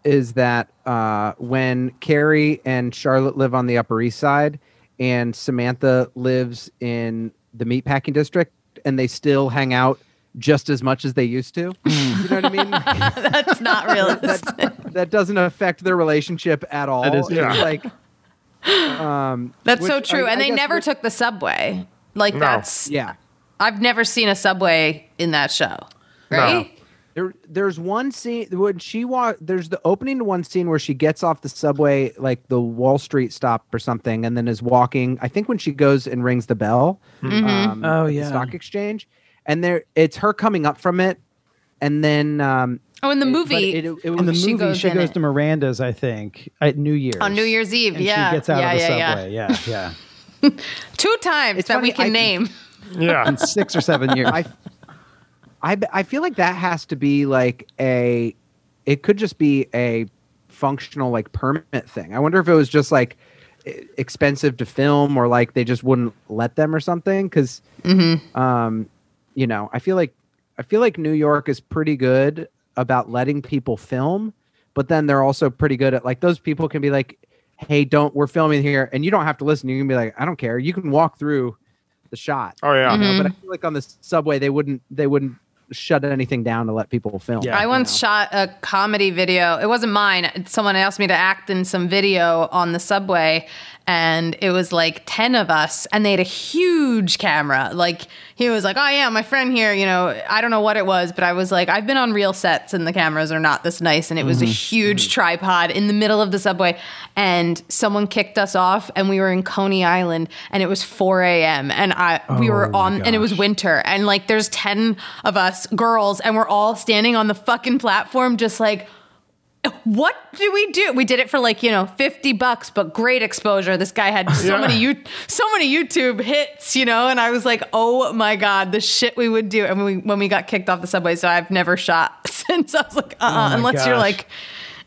Speaker 5: is that uh, when Carrie and Charlotte live on the Upper East Side, and Samantha lives in the meatpacking district, and they still hang out just as much as they used to. [LAUGHS] you know what I mean? [LAUGHS]
Speaker 1: That's not realistic.
Speaker 5: that, that doesn't affect their relationship at all.
Speaker 3: That is
Speaker 4: true.
Speaker 5: Like, um,
Speaker 1: That's so true.
Speaker 5: I-
Speaker 1: and
Speaker 5: I
Speaker 1: they never took the subway. Like
Speaker 4: No.
Speaker 1: that's
Speaker 5: yeah.
Speaker 1: I've never seen a subway in that show. Right?
Speaker 5: There, there's one scene when she walk. There's the opening to one scene where she gets off the subway, like the Wall Street stop or something, and then is walking. I think when she goes and rings the bell, um,
Speaker 3: Oh, yeah.
Speaker 5: stock exchange, and there it's her coming up from it, and then um,
Speaker 1: Oh, in the
Speaker 5: it- but
Speaker 1: movie.
Speaker 5: it, it,
Speaker 3: In the
Speaker 1: She
Speaker 3: movie,
Speaker 1: goes
Speaker 3: she goes
Speaker 1: it.
Speaker 3: to Miranda's, I think, at New Year's.
Speaker 1: on New Year's Eve,
Speaker 3: and
Speaker 1: yeah.
Speaker 3: she gets out
Speaker 1: yeah,
Speaker 3: of the
Speaker 1: yeah,
Speaker 3: subway. Yeah, yeah. [LAUGHS]
Speaker 1: Two times
Speaker 5: It's
Speaker 1: that we can
Speaker 5: I-
Speaker 1: name.
Speaker 4: Yeah.
Speaker 3: In six or seven years.
Speaker 5: I, I, I feel like that has to be like a, it could just be a functional like permit thing. I wonder if it was just like expensive to film or like they just wouldn't let them or something. because um, you know, I feel like I feel like New York is pretty good about letting people film, but then they're also pretty good at like those people can be like, "Hey, don't we're filming here," and you don't have to listen. You can be like, "I don't care." You can walk through the shot.
Speaker 4: Oh yeah.
Speaker 5: you know?
Speaker 1: Mm-hmm.
Speaker 5: But I feel like on the subway they wouldn't they wouldn't shut anything down to let people film.
Speaker 3: Yeah.
Speaker 1: I once shot a comedy video. It wasn't mine. Someone asked me to act in some video on the subway, and it was like 10 of us, and they had a huge camera. Like, he was like, Oh, yeah, my friend here, you know, I don't know what it was, but I was like, I've been on real sets, and the cameras are not this nice. And it was a mm-hmm. huge mm-hmm. tripod in the middle of the subway, and someone kicked us off, and we were in Coney Island, and it was 4 a.m., and I we were
Speaker 3: Oh
Speaker 1: on, and it was winter and like there's 10 of us girls and we're all standing on the fucking platform just like what do we do? We did it for like, you know, 50 bucks, but great exposure. This guy had so
Speaker 4: Yeah.
Speaker 1: many you so many YouTube hits, you know, and I was like, "Oh my god, the shit we would do." And when we when we got kicked off the subway, so I've never shot [LAUGHS] since. I was like, "Uh-uh,
Speaker 3: Oh my
Speaker 1: unless you're like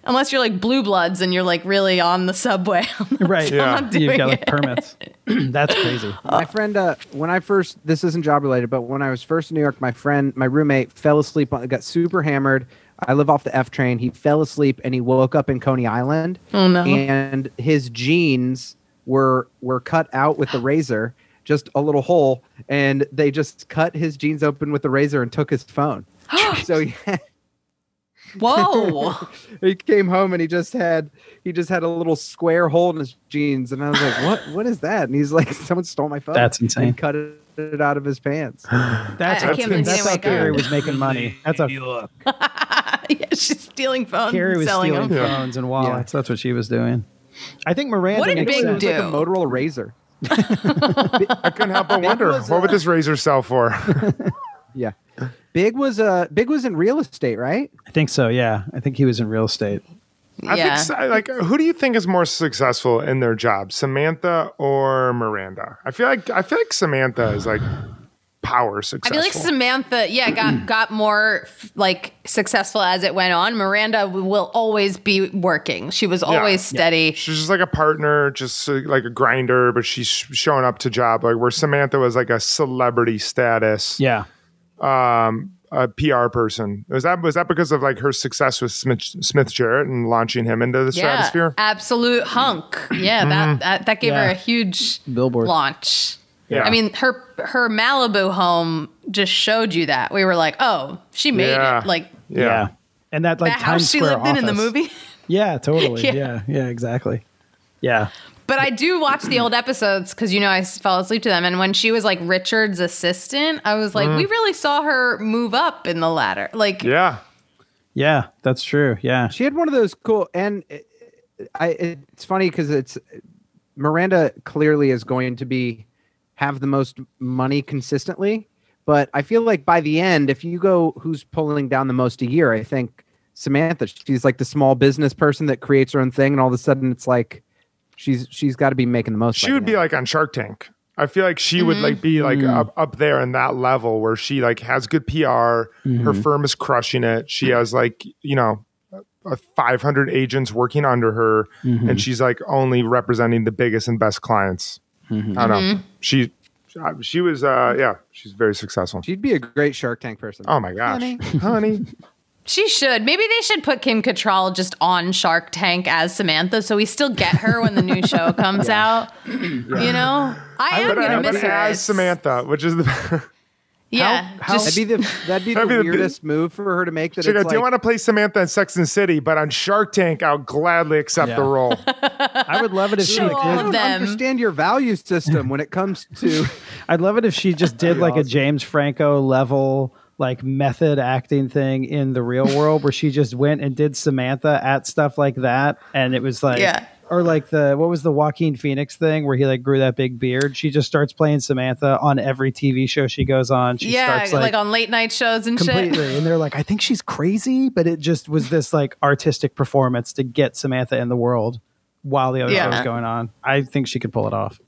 Speaker 1: unless you're like blue bloods and you're like really on the subway." [LAUGHS] I'm not-
Speaker 3: right.
Speaker 4: Yeah.
Speaker 1: I'm not
Speaker 3: You've got like
Speaker 1: it.
Speaker 3: permits. [LAUGHS] [CLEARS THROAT] That's crazy.
Speaker 5: my friend uh, when i first this isn't job related but when i was first in new york my friend my roommate fell asleep on, got super hammered i live off the f train. He fell asleep and he woke up in coney island.
Speaker 1: Oh, no.
Speaker 5: and his jeans were were cut out with the razor just a little hole and they just cut his jeans open with the razor and took his phone. [GASPS] So he,
Speaker 1: Whoa. [LAUGHS]
Speaker 5: he came home and he just had he just had a little square hole in his jeans. And i was like what what is that? And he's like someone stole my phone.
Speaker 3: That's insane.
Speaker 5: and cut it, it out of his pants. [GASPS]
Speaker 3: That's
Speaker 1: I
Speaker 3: how,
Speaker 1: can't
Speaker 3: that's how
Speaker 1: didn't
Speaker 3: Carrie was making money. That's how [LAUGHS] [LAUGHS]
Speaker 1: yeah, she's stealing phones
Speaker 3: Carrie was
Speaker 1: selling
Speaker 3: stealing
Speaker 1: them.
Speaker 3: phones and wallets. That's what she was doing. I think Miranda.
Speaker 1: What did
Speaker 3: makes
Speaker 1: Big
Speaker 3: sense.
Speaker 5: It like a
Speaker 1: do?
Speaker 5: Motorola RAZR. [LAUGHS]
Speaker 4: I couldn't help but wonder
Speaker 5: was,
Speaker 4: what would
Speaker 5: uh,
Speaker 4: this razor sell for? [LAUGHS]
Speaker 5: Yeah. Big was uh Big was in real estate, right?
Speaker 3: I think so. Yeah, I think he was in real estate.
Speaker 4: I
Speaker 1: Yeah.
Speaker 4: think so- like who do you think is more successful in their job, Samantha or Miranda? I feel like I feel like Samantha is like power
Speaker 1: success.
Speaker 4: I
Speaker 1: feel like Samantha, yeah, got [CLEARS THROAT] got more like successful as it went on. Miranda will always be working. She was always steady.
Speaker 4: She's just like a partner, just uh, like a grinder, but she's showing up to job. Like where Samantha was like a celebrity status.
Speaker 3: Yeah,
Speaker 4: Um, a PR person. Was that was that because of like her success with Smith, Smith Jerrod and launching him into the
Speaker 1: Yeah,
Speaker 4: stratosphere?
Speaker 1: absolute hunk. Yeah, that, that that gave her a huge
Speaker 3: Billboard.
Speaker 1: launch.
Speaker 4: Yeah.
Speaker 1: I mean, her her Malibu home just showed you that. We were like, oh, she made
Speaker 4: Yeah.
Speaker 1: it. Like
Speaker 3: Yeah. And that like
Speaker 1: that house
Speaker 3: Times
Speaker 1: she
Speaker 3: Square
Speaker 1: lived in in the movie. [LAUGHS]
Speaker 3: Yeah, totally. [LAUGHS]
Speaker 1: Yeah.
Speaker 3: yeah. yeah, exactly. Yeah.
Speaker 1: But I do watch the old episodes because you know I fell asleep to them. And when she was like Richard's assistant, I was like, we mm-hmm. really saw her move up in the ladder. Like,
Speaker 4: Yeah.
Speaker 3: Yeah, that's true. Yeah.
Speaker 5: She had one of those cool, and it- I. It's funny because it's Miranda clearly is going to be have the most money consistently, but I feel like by the end, if you go who's pulling down the most a year, I think Samantha. She's like the small business person that creates her own thing, and all of a sudden it's like she's she's got to be making the most.
Speaker 4: She would
Speaker 5: the
Speaker 4: be like on Shark Tank. I feel like she would like mm-hmm. be like mm. up, up there in that level where she like has good PR. Her mm-hmm. firm is crushing it. She has like, you know, uh, 500 agents working under her mm-hmm. and she's like only representing the biggest and best clients. I don't know. She uh, she was uh yeah, she's very successful.
Speaker 5: she'd be a great Shark Tank person.
Speaker 4: Oh my gosh. Honey. [LAUGHS] honey.
Speaker 1: she should. Maybe they should put Kim Cattrall just on Shark Tank as Samantha so we still get her when the new show [LAUGHS] comes out. You know? I am
Speaker 4: But,
Speaker 1: going to
Speaker 4: uh,
Speaker 1: miss
Speaker 4: but
Speaker 1: her.
Speaker 4: as Samantha, which is the [LAUGHS]
Speaker 1: Yeah.
Speaker 3: how-
Speaker 1: just-
Speaker 5: That'd be the that'd be [LAUGHS] the
Speaker 4: That'd be
Speaker 5: weirdest move for her to make. That
Speaker 4: She goes,
Speaker 5: it's
Speaker 4: do you want to play Samantha in Sex and City? But on Shark Tank, I'll gladly accept
Speaker 3: Yeah.
Speaker 4: the role.
Speaker 3: I would love it if [LAUGHS] she
Speaker 1: Show all
Speaker 5: I
Speaker 3: did.
Speaker 5: don't understand your value system when it comes to [LAUGHS]
Speaker 3: I'd love it if she just did like a James Franco level like method acting thing in the real world where she just went and did Samantha at stuff like that and it was like
Speaker 1: Yeah.
Speaker 3: Or like the what was the Joaquin Phoenix thing where he like grew that big beard she just starts playing Samantha on every TV show she goes on she
Speaker 1: yeah,
Speaker 3: starts
Speaker 1: like,
Speaker 3: like,
Speaker 1: on late night shows and shit.
Speaker 3: completely and they're like I think she's crazy but it just was this like artistic performance to get Samantha in the world while the other
Speaker 1: Yeah.
Speaker 3: show was going on I think she could pull it off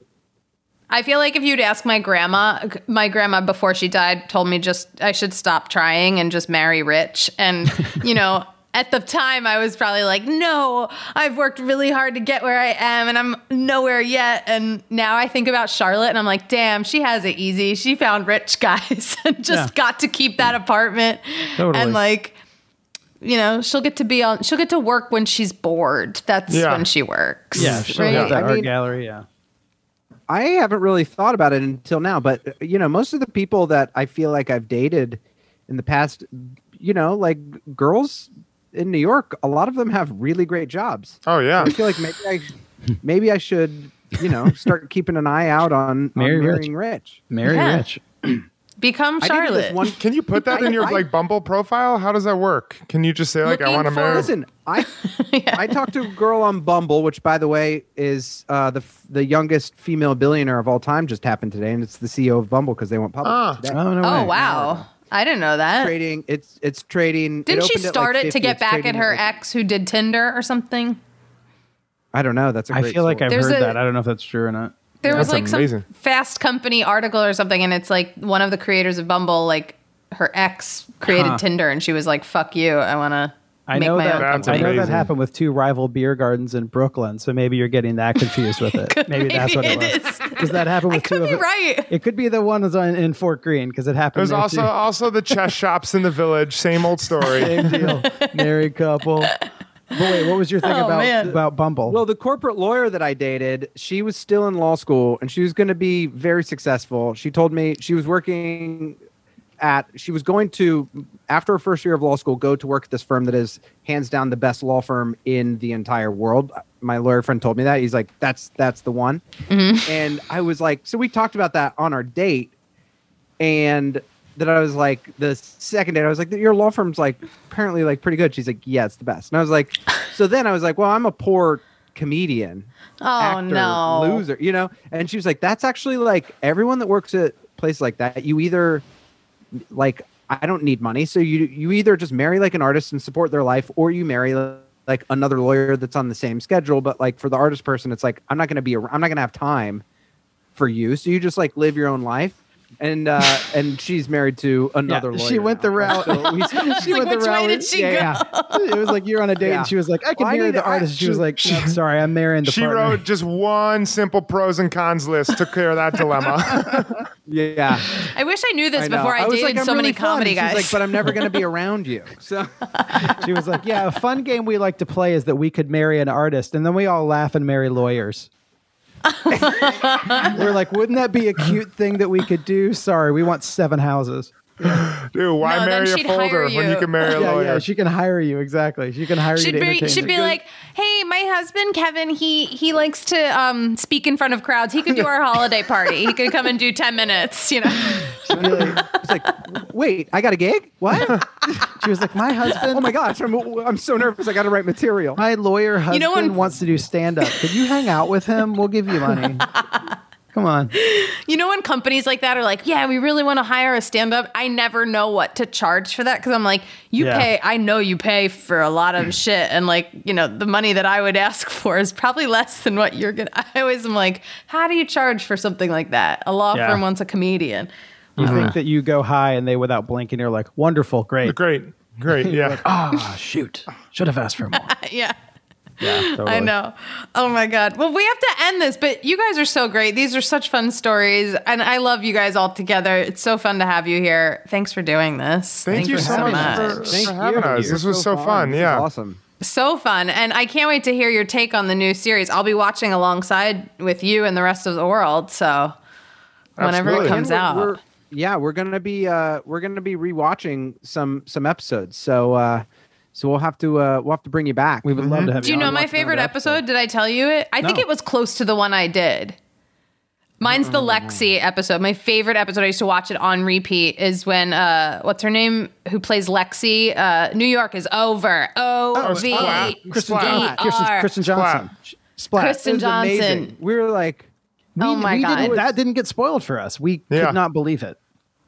Speaker 1: I feel like if you'd ask my grandma, my grandma before she died told me just I should stop trying and just marry rich. And, you know, at the time I was probably like, no, I've worked really hard to get where I am and I'm nowhere yet. And now I think about Charlotte and I'm like, damn, she has it easy. She found rich guys [LAUGHS] and just
Speaker 3: Yeah.
Speaker 1: got to keep that apartment.
Speaker 3: Totally.
Speaker 1: And like, you know, she'll get to be on, she'll get to work when she's bored. That's
Speaker 4: Yeah.
Speaker 1: when she works.
Speaker 3: yeah she'll
Speaker 1: right?
Speaker 3: have that
Speaker 5: I
Speaker 3: art
Speaker 5: mean-
Speaker 3: gallery yeah
Speaker 5: I haven't really thought about it until now, but uh, you know, most of the people that I feel like I've dated in the past, you know, like girls in New York, a lot of them have really great jobs.
Speaker 4: Oh yeah.
Speaker 5: I feel like maybe I maybe I should, you know, start [LAUGHS] keeping an eye out on, on
Speaker 3: Marry rich.
Speaker 5: marrying rich.
Speaker 3: Mary
Speaker 1: Yeah.
Speaker 3: Rich [CLEARS THROAT]
Speaker 1: Become
Speaker 5: I
Speaker 1: Charlotte.
Speaker 5: one
Speaker 4: Can you put that in your like Bumble profile? How does that work? Can you just say like I want to marry?
Speaker 5: Listen, I [LAUGHS] I talked to a girl on Bumble, which by the way is uh, the f- the youngest female billionaire of all time. Just happened today, and it's the CEO of Bumble because they went public
Speaker 4: Ah.
Speaker 5: today.
Speaker 3: oh no
Speaker 1: Oh
Speaker 3: way.
Speaker 1: wow. I didn't know that.
Speaker 5: Trading, it's it's trading.
Speaker 1: Didn't she
Speaker 5: opened at,
Speaker 1: start
Speaker 5: like
Speaker 1: it to get
Speaker 5: it's
Speaker 1: back at
Speaker 5: trading
Speaker 1: her
Speaker 5: like-
Speaker 1: ex who did Tinder or something?
Speaker 5: I don't know. That's a
Speaker 3: I
Speaker 5: great I
Speaker 3: feel like
Speaker 5: story.
Speaker 3: I've
Speaker 1: There's
Speaker 3: heard
Speaker 1: a-
Speaker 3: that. I don't know if that's true or not.
Speaker 1: There was like
Speaker 4: amazing.
Speaker 1: some Fast Company article or something, and it's like one of the creators of Bumble, like her ex created
Speaker 3: Huh.
Speaker 1: Tinder, and she was like, "Fuck you, I want to
Speaker 3: I know that.
Speaker 4: That's
Speaker 3: I know that happened with two rival beer gardens in Brooklyn. So maybe you're getting that confused with it. [LAUGHS] maybe, that's what it
Speaker 1: Maybe
Speaker 3: was.
Speaker 1: it is.
Speaker 3: Because that happened
Speaker 1: I
Speaker 3: with two
Speaker 1: could
Speaker 3: of
Speaker 1: be
Speaker 3: it.
Speaker 1: right.
Speaker 3: It could be the one that's on in Fort Greene because it happened.
Speaker 4: There's
Speaker 3: there
Speaker 4: also
Speaker 3: too.
Speaker 4: also the chess shops in the village. Same old story. [LAUGHS]
Speaker 3: same deal. Married couple. But wait, what was your thing
Speaker 1: Oh,
Speaker 3: about
Speaker 1: man.
Speaker 3: about Bumble?
Speaker 5: Well, the corporate lawyer that I dated, she was still in law school and she was going to be very successful. She told me she was working at, she was going to, after her first year of law school, go to work at this firm that is hands down the best law firm in the entire world. My lawyer friend told me that. He's like, that's, that's the one. Mm-hmm. And I was like, so we talked about that on our date. And that I was like, the second date, I was like, your law firm's like apparently like pretty good. She's like, yeah, it's the best. And I was like, [LAUGHS] so then I was like, well, I'm a poor comedian,
Speaker 1: Oh
Speaker 5: actor,
Speaker 1: no,
Speaker 5: loser, you know? And she was like, that's actually like everyone that works at places like that, you either like, I don't need money. So you, you either just marry like an artist and support their life, or you marry like another lawyer that's on the same schedule. But like for the artist person, it's like, I'm not going to be, I'm not going to have time for you. So you just like live your own life. And uh, and she's married to another
Speaker 3: Yeah,
Speaker 5: lawyer.
Speaker 3: she went the
Speaker 5: now, right?
Speaker 3: route.
Speaker 5: So we- [LAUGHS]
Speaker 3: she
Speaker 1: like,
Speaker 3: went the
Speaker 1: which way
Speaker 3: route.
Speaker 1: did she
Speaker 5: yeah,
Speaker 1: go?
Speaker 5: yeah.
Speaker 3: it was like you're on a date,
Speaker 5: Yeah.
Speaker 3: and she was like, "I can
Speaker 5: Well,
Speaker 3: marry
Speaker 5: need
Speaker 3: the
Speaker 5: to- I-
Speaker 3: artist." she was like, "No, [LAUGHS] "Sorry, I'm marrying the
Speaker 4: She
Speaker 3: partner."
Speaker 4: wrote just one simple pros and cons list, took care of that dilemma. [LAUGHS]
Speaker 5: yeah.
Speaker 1: I wish I knew this
Speaker 5: I
Speaker 1: before I,
Speaker 5: was
Speaker 1: dated
Speaker 5: like, I'm
Speaker 1: so many
Speaker 5: really fun.
Speaker 1: comedy
Speaker 5: And she's
Speaker 1: guys.
Speaker 5: like, but I'm never going to be around you. So
Speaker 3: She was like, "Yeah, a fun game we like to play is that we could marry an artist, and then we all laugh and marry lawyers." We're like, "Wouldn't that be a cute thing that we could do?" Sorry, we want seven houses.
Speaker 4: Dude, why
Speaker 1: No,
Speaker 4: marry a
Speaker 1: she'd
Speaker 4: folder
Speaker 1: hire
Speaker 4: when you
Speaker 1: you.
Speaker 4: can marry a
Speaker 3: Yeah,
Speaker 4: lawyer?
Speaker 3: yeah, she can hire you exactly. She can hire you
Speaker 1: She'd
Speaker 3: to
Speaker 1: be she'd be like, "Hey, my husband Kevin, he he likes to um, speak in front of crowds. He could do [LAUGHS] our holiday party. He could come and do ten minutes. You know, [LAUGHS]
Speaker 5: it's like, wait, I got a gig? What? [LAUGHS]
Speaker 3: she was like, "My husband,
Speaker 5: oh my gosh, I'm, I'm so nervous. I got to write material.
Speaker 3: my lawyer husband
Speaker 1: know when-
Speaker 3: wants to do stand up. Could you hang out with him? We'll give you money." Come on.
Speaker 1: you know when companies like that are like, "Yeah, we really want to hire a stand-up." I never know what to charge for that because I'm like, "You
Speaker 3: Yeah.
Speaker 1: pay. I know you pay for a lot of [CLEARS THROAT] shit, and like, you know, the money that I would ask [LAUGHS] for is probably less than what you're gonna." [LAUGHS] I always am like, "How do you charge for something like that?" A law
Speaker 3: Yeah.
Speaker 1: firm wants a comedian.
Speaker 3: You think that you go high and they, without blinking, are like, wonderful, great.
Speaker 4: Great, great, [LAUGHS] yeah.
Speaker 3: Ah, shoot. Should have asked for more.
Speaker 1: yeah.
Speaker 3: Yeah, [LAUGHS] totally.
Speaker 1: I know. Oh my God. Well, we have to end this, but you guys are so great. These are such fun stories, and I love you guys all together. It's so fun to have you here. Thanks for doing this.
Speaker 4: Thank you so much for,
Speaker 5: Thank
Speaker 4: for having
Speaker 5: you.
Speaker 4: us. This was so fun.
Speaker 5: This is
Speaker 4: Yeah.
Speaker 5: awesome.
Speaker 1: So fun. And I can't wait to hear your take on the new series. I'll be watching alongside with you and the rest of the world. So whenever
Speaker 4: Absolutely.
Speaker 1: it comes
Speaker 5: we're-
Speaker 1: out.
Speaker 5: we're- yeah, we're gonna be uh, we're gonna be rewatching some some episodes. So uh, so we'll have to uh, we'll have to bring you back.
Speaker 3: We would love to have you.
Speaker 1: Do you
Speaker 3: on
Speaker 1: know my favorite
Speaker 3: another
Speaker 1: episode? Did I tell you it? I think it was close to the one I did. Mine's the Lexi episode. My favorite episode. I used to watch it on repeat. Is when uh, what's her name? Who plays Lexi? Uh, New York is over. O V
Speaker 4: Splat.
Speaker 1: E
Speaker 3: Kristen,
Speaker 4: Splat.
Speaker 3: Kristen, Johnston. Splat.
Speaker 1: Kristen Johnston.
Speaker 5: amazing. We were like,
Speaker 3: We-
Speaker 1: Oh my
Speaker 3: we
Speaker 1: God.
Speaker 3: Didn't, that didn't get spoiled for us. We
Speaker 4: Yeah.
Speaker 3: could not believe it.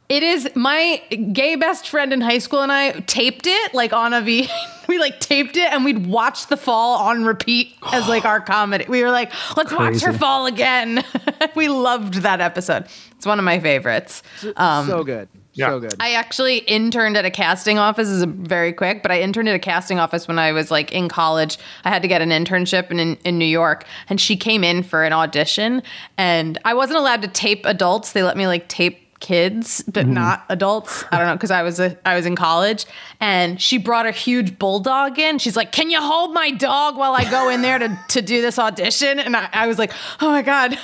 Speaker 1: It is my gay best friend in high school and I taped it like on a V. [LAUGHS] we like taped it and we'd watch the fall on repeat as like our [GASPS] comedy. We were like, let's watch her fall again. [LAUGHS] we loved that episode. It's one of my favorites. Um,
Speaker 5: so good,
Speaker 4: Yeah.
Speaker 5: so good.
Speaker 1: I actually interned at a casting office. This is very quick, but I interned at a casting office when I was like in college. I had to get an internship in, in, in New York, and she came in for an audition, and I wasn't allowed to tape adults. They let me like tape kids but mm-hmm. not adults i don't know because i was a i was in college and she brought a huge bulldog in she's like can you hold my dog while i go in there to, to do this audition and I, I was like oh my god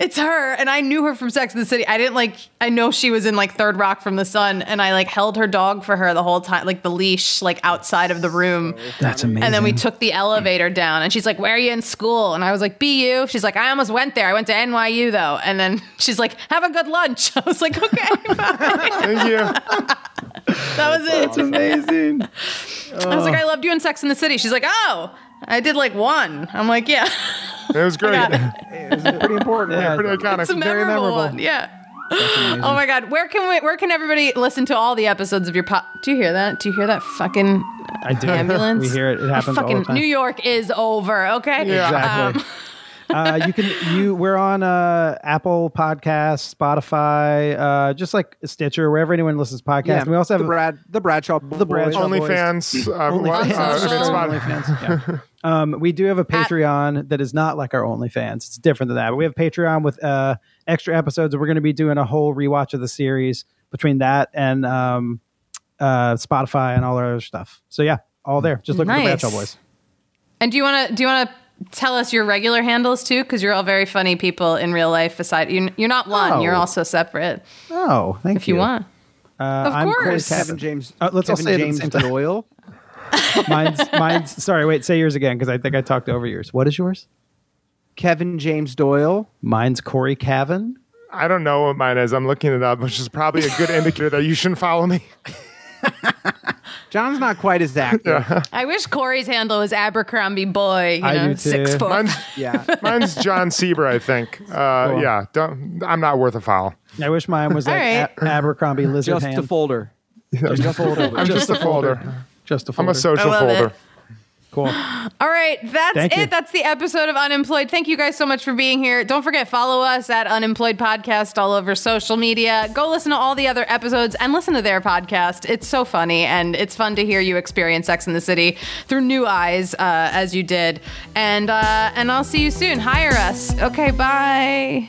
Speaker 1: it's her and i knew her from sex in the city i didn't like i know she was in like third rock from the sun and i like held her dog for her the whole time like the leash like outside of the room
Speaker 3: That's amazing.
Speaker 1: and then we took the elevator down, and she's like, "Where are you in school?" And I was like, "BU." She's like, "I almost went there. I went to NYU though." And then [LAUGHS] she's like, "Have a good lunch." [LAUGHS] I was like, "Okay, [LAUGHS] bye."
Speaker 4: Thank you.
Speaker 1: that was it."
Speaker 3: That's amazing.
Speaker 1: I was like, oh. "I loved you in Sex in the City." She's like, "Oh, I did like one." I'm like, "Yeah,
Speaker 4: It was [LAUGHS] great.
Speaker 1: got it.
Speaker 5: it was pretty important.
Speaker 3: Yeah.
Speaker 4: Pretty iconic.
Speaker 1: it's a
Speaker 3: Very
Speaker 1: memorable,
Speaker 3: memorable.
Speaker 1: one." Yeah. Oh my God! Where can we? Where can everybody listen to all the episodes of your pop? Do you hear that? Do you hear that fucking
Speaker 3: I do.
Speaker 1: ambulance? [LAUGHS]
Speaker 3: We hear it. It happens all
Speaker 1: fucking
Speaker 3: the time.
Speaker 1: New York is over. Okay.
Speaker 4: Yeah.
Speaker 3: Um, exactly. Uh, you can you we're on uh, Apple Podcasts, Spotify, uh, just like Stitcher, wherever anyone listens to podcasts.
Speaker 5: Yeah,
Speaker 3: And we also have
Speaker 5: the Brad, the Bradshaw,
Speaker 3: The Bradshaw
Speaker 5: boys.
Speaker 3: boys.
Speaker 4: OnlyFans. Uh,
Speaker 3: Only fans.
Speaker 4: uh, I mean,
Speaker 3: OnlyFans. Yeah. Um, we do have a Patreon that is not like our OnlyFans. It's different than that. But we have Patreon with uh, extra episodes. We're going to be doing a whole rewatch of the series between that and um, uh, Spotify and all our other stuff. So yeah, all there. Just look for the
Speaker 1: Nice.
Speaker 3: Bradshaw Boys.
Speaker 1: And do you want to do you want to tell us your regular handles too? Because you're all very funny people in real life. Aside, you're, you're not one.
Speaker 3: Oh.
Speaker 1: You're also separate.
Speaker 3: Oh, thank you.
Speaker 1: If you want,
Speaker 3: Uh,
Speaker 1: Of
Speaker 3: I'm Corey
Speaker 1: course.
Speaker 5: Kevin
Speaker 3: Kevin.
Speaker 5: James.
Speaker 3: Uh, let's all say it at the
Speaker 5: James
Speaker 3: same time.
Speaker 5: Doyle. [LAUGHS]
Speaker 3: mine's mine's. Sorry, wait. Say yours again because I think I talked over yours. What is yours?
Speaker 5: Kevin James Doyle.
Speaker 3: Mine's Corey Cavan.
Speaker 4: I don't know what mine is. I'm looking it up, which is probably a good [LAUGHS] indicator that you shouldn't follow me. [LAUGHS]
Speaker 5: John's not quite as active. [LAUGHS]
Speaker 1: I wish Corey's handle was Abercrombie Boy. You
Speaker 3: I
Speaker 1: know,
Speaker 3: do too.
Speaker 1: six four.
Speaker 4: Mine's, [LAUGHS]
Speaker 5: Yeah.
Speaker 4: mine's John Sieber, I think. Uh,
Speaker 3: Cool.
Speaker 4: Yeah, don't, I'm not worth a follow.
Speaker 3: I wish mine was like
Speaker 1: All right.
Speaker 3: A- Abercrombie Lizard
Speaker 5: Just
Speaker 3: Hand.
Speaker 5: a folder.
Speaker 3: just a folder.
Speaker 4: I'm [LAUGHS] just a folder.
Speaker 3: Just a
Speaker 4: I'm a social
Speaker 1: I love
Speaker 4: folder.
Speaker 1: it.
Speaker 3: Cool. [GASPS]
Speaker 1: All right, that's
Speaker 3: Thank
Speaker 1: it.
Speaker 3: you.
Speaker 1: That's the episode of Unemployed. Thank you guys so much for being here. Don't forget follow us at Unemployed Podcast all over social media. Go listen to all the other episodes and listen to their podcast. It's so funny and it's fun to hear you experience Sex in the City through new eyes uh, as you did. And uh, and I'll see you soon. Hire us. Okay, bye.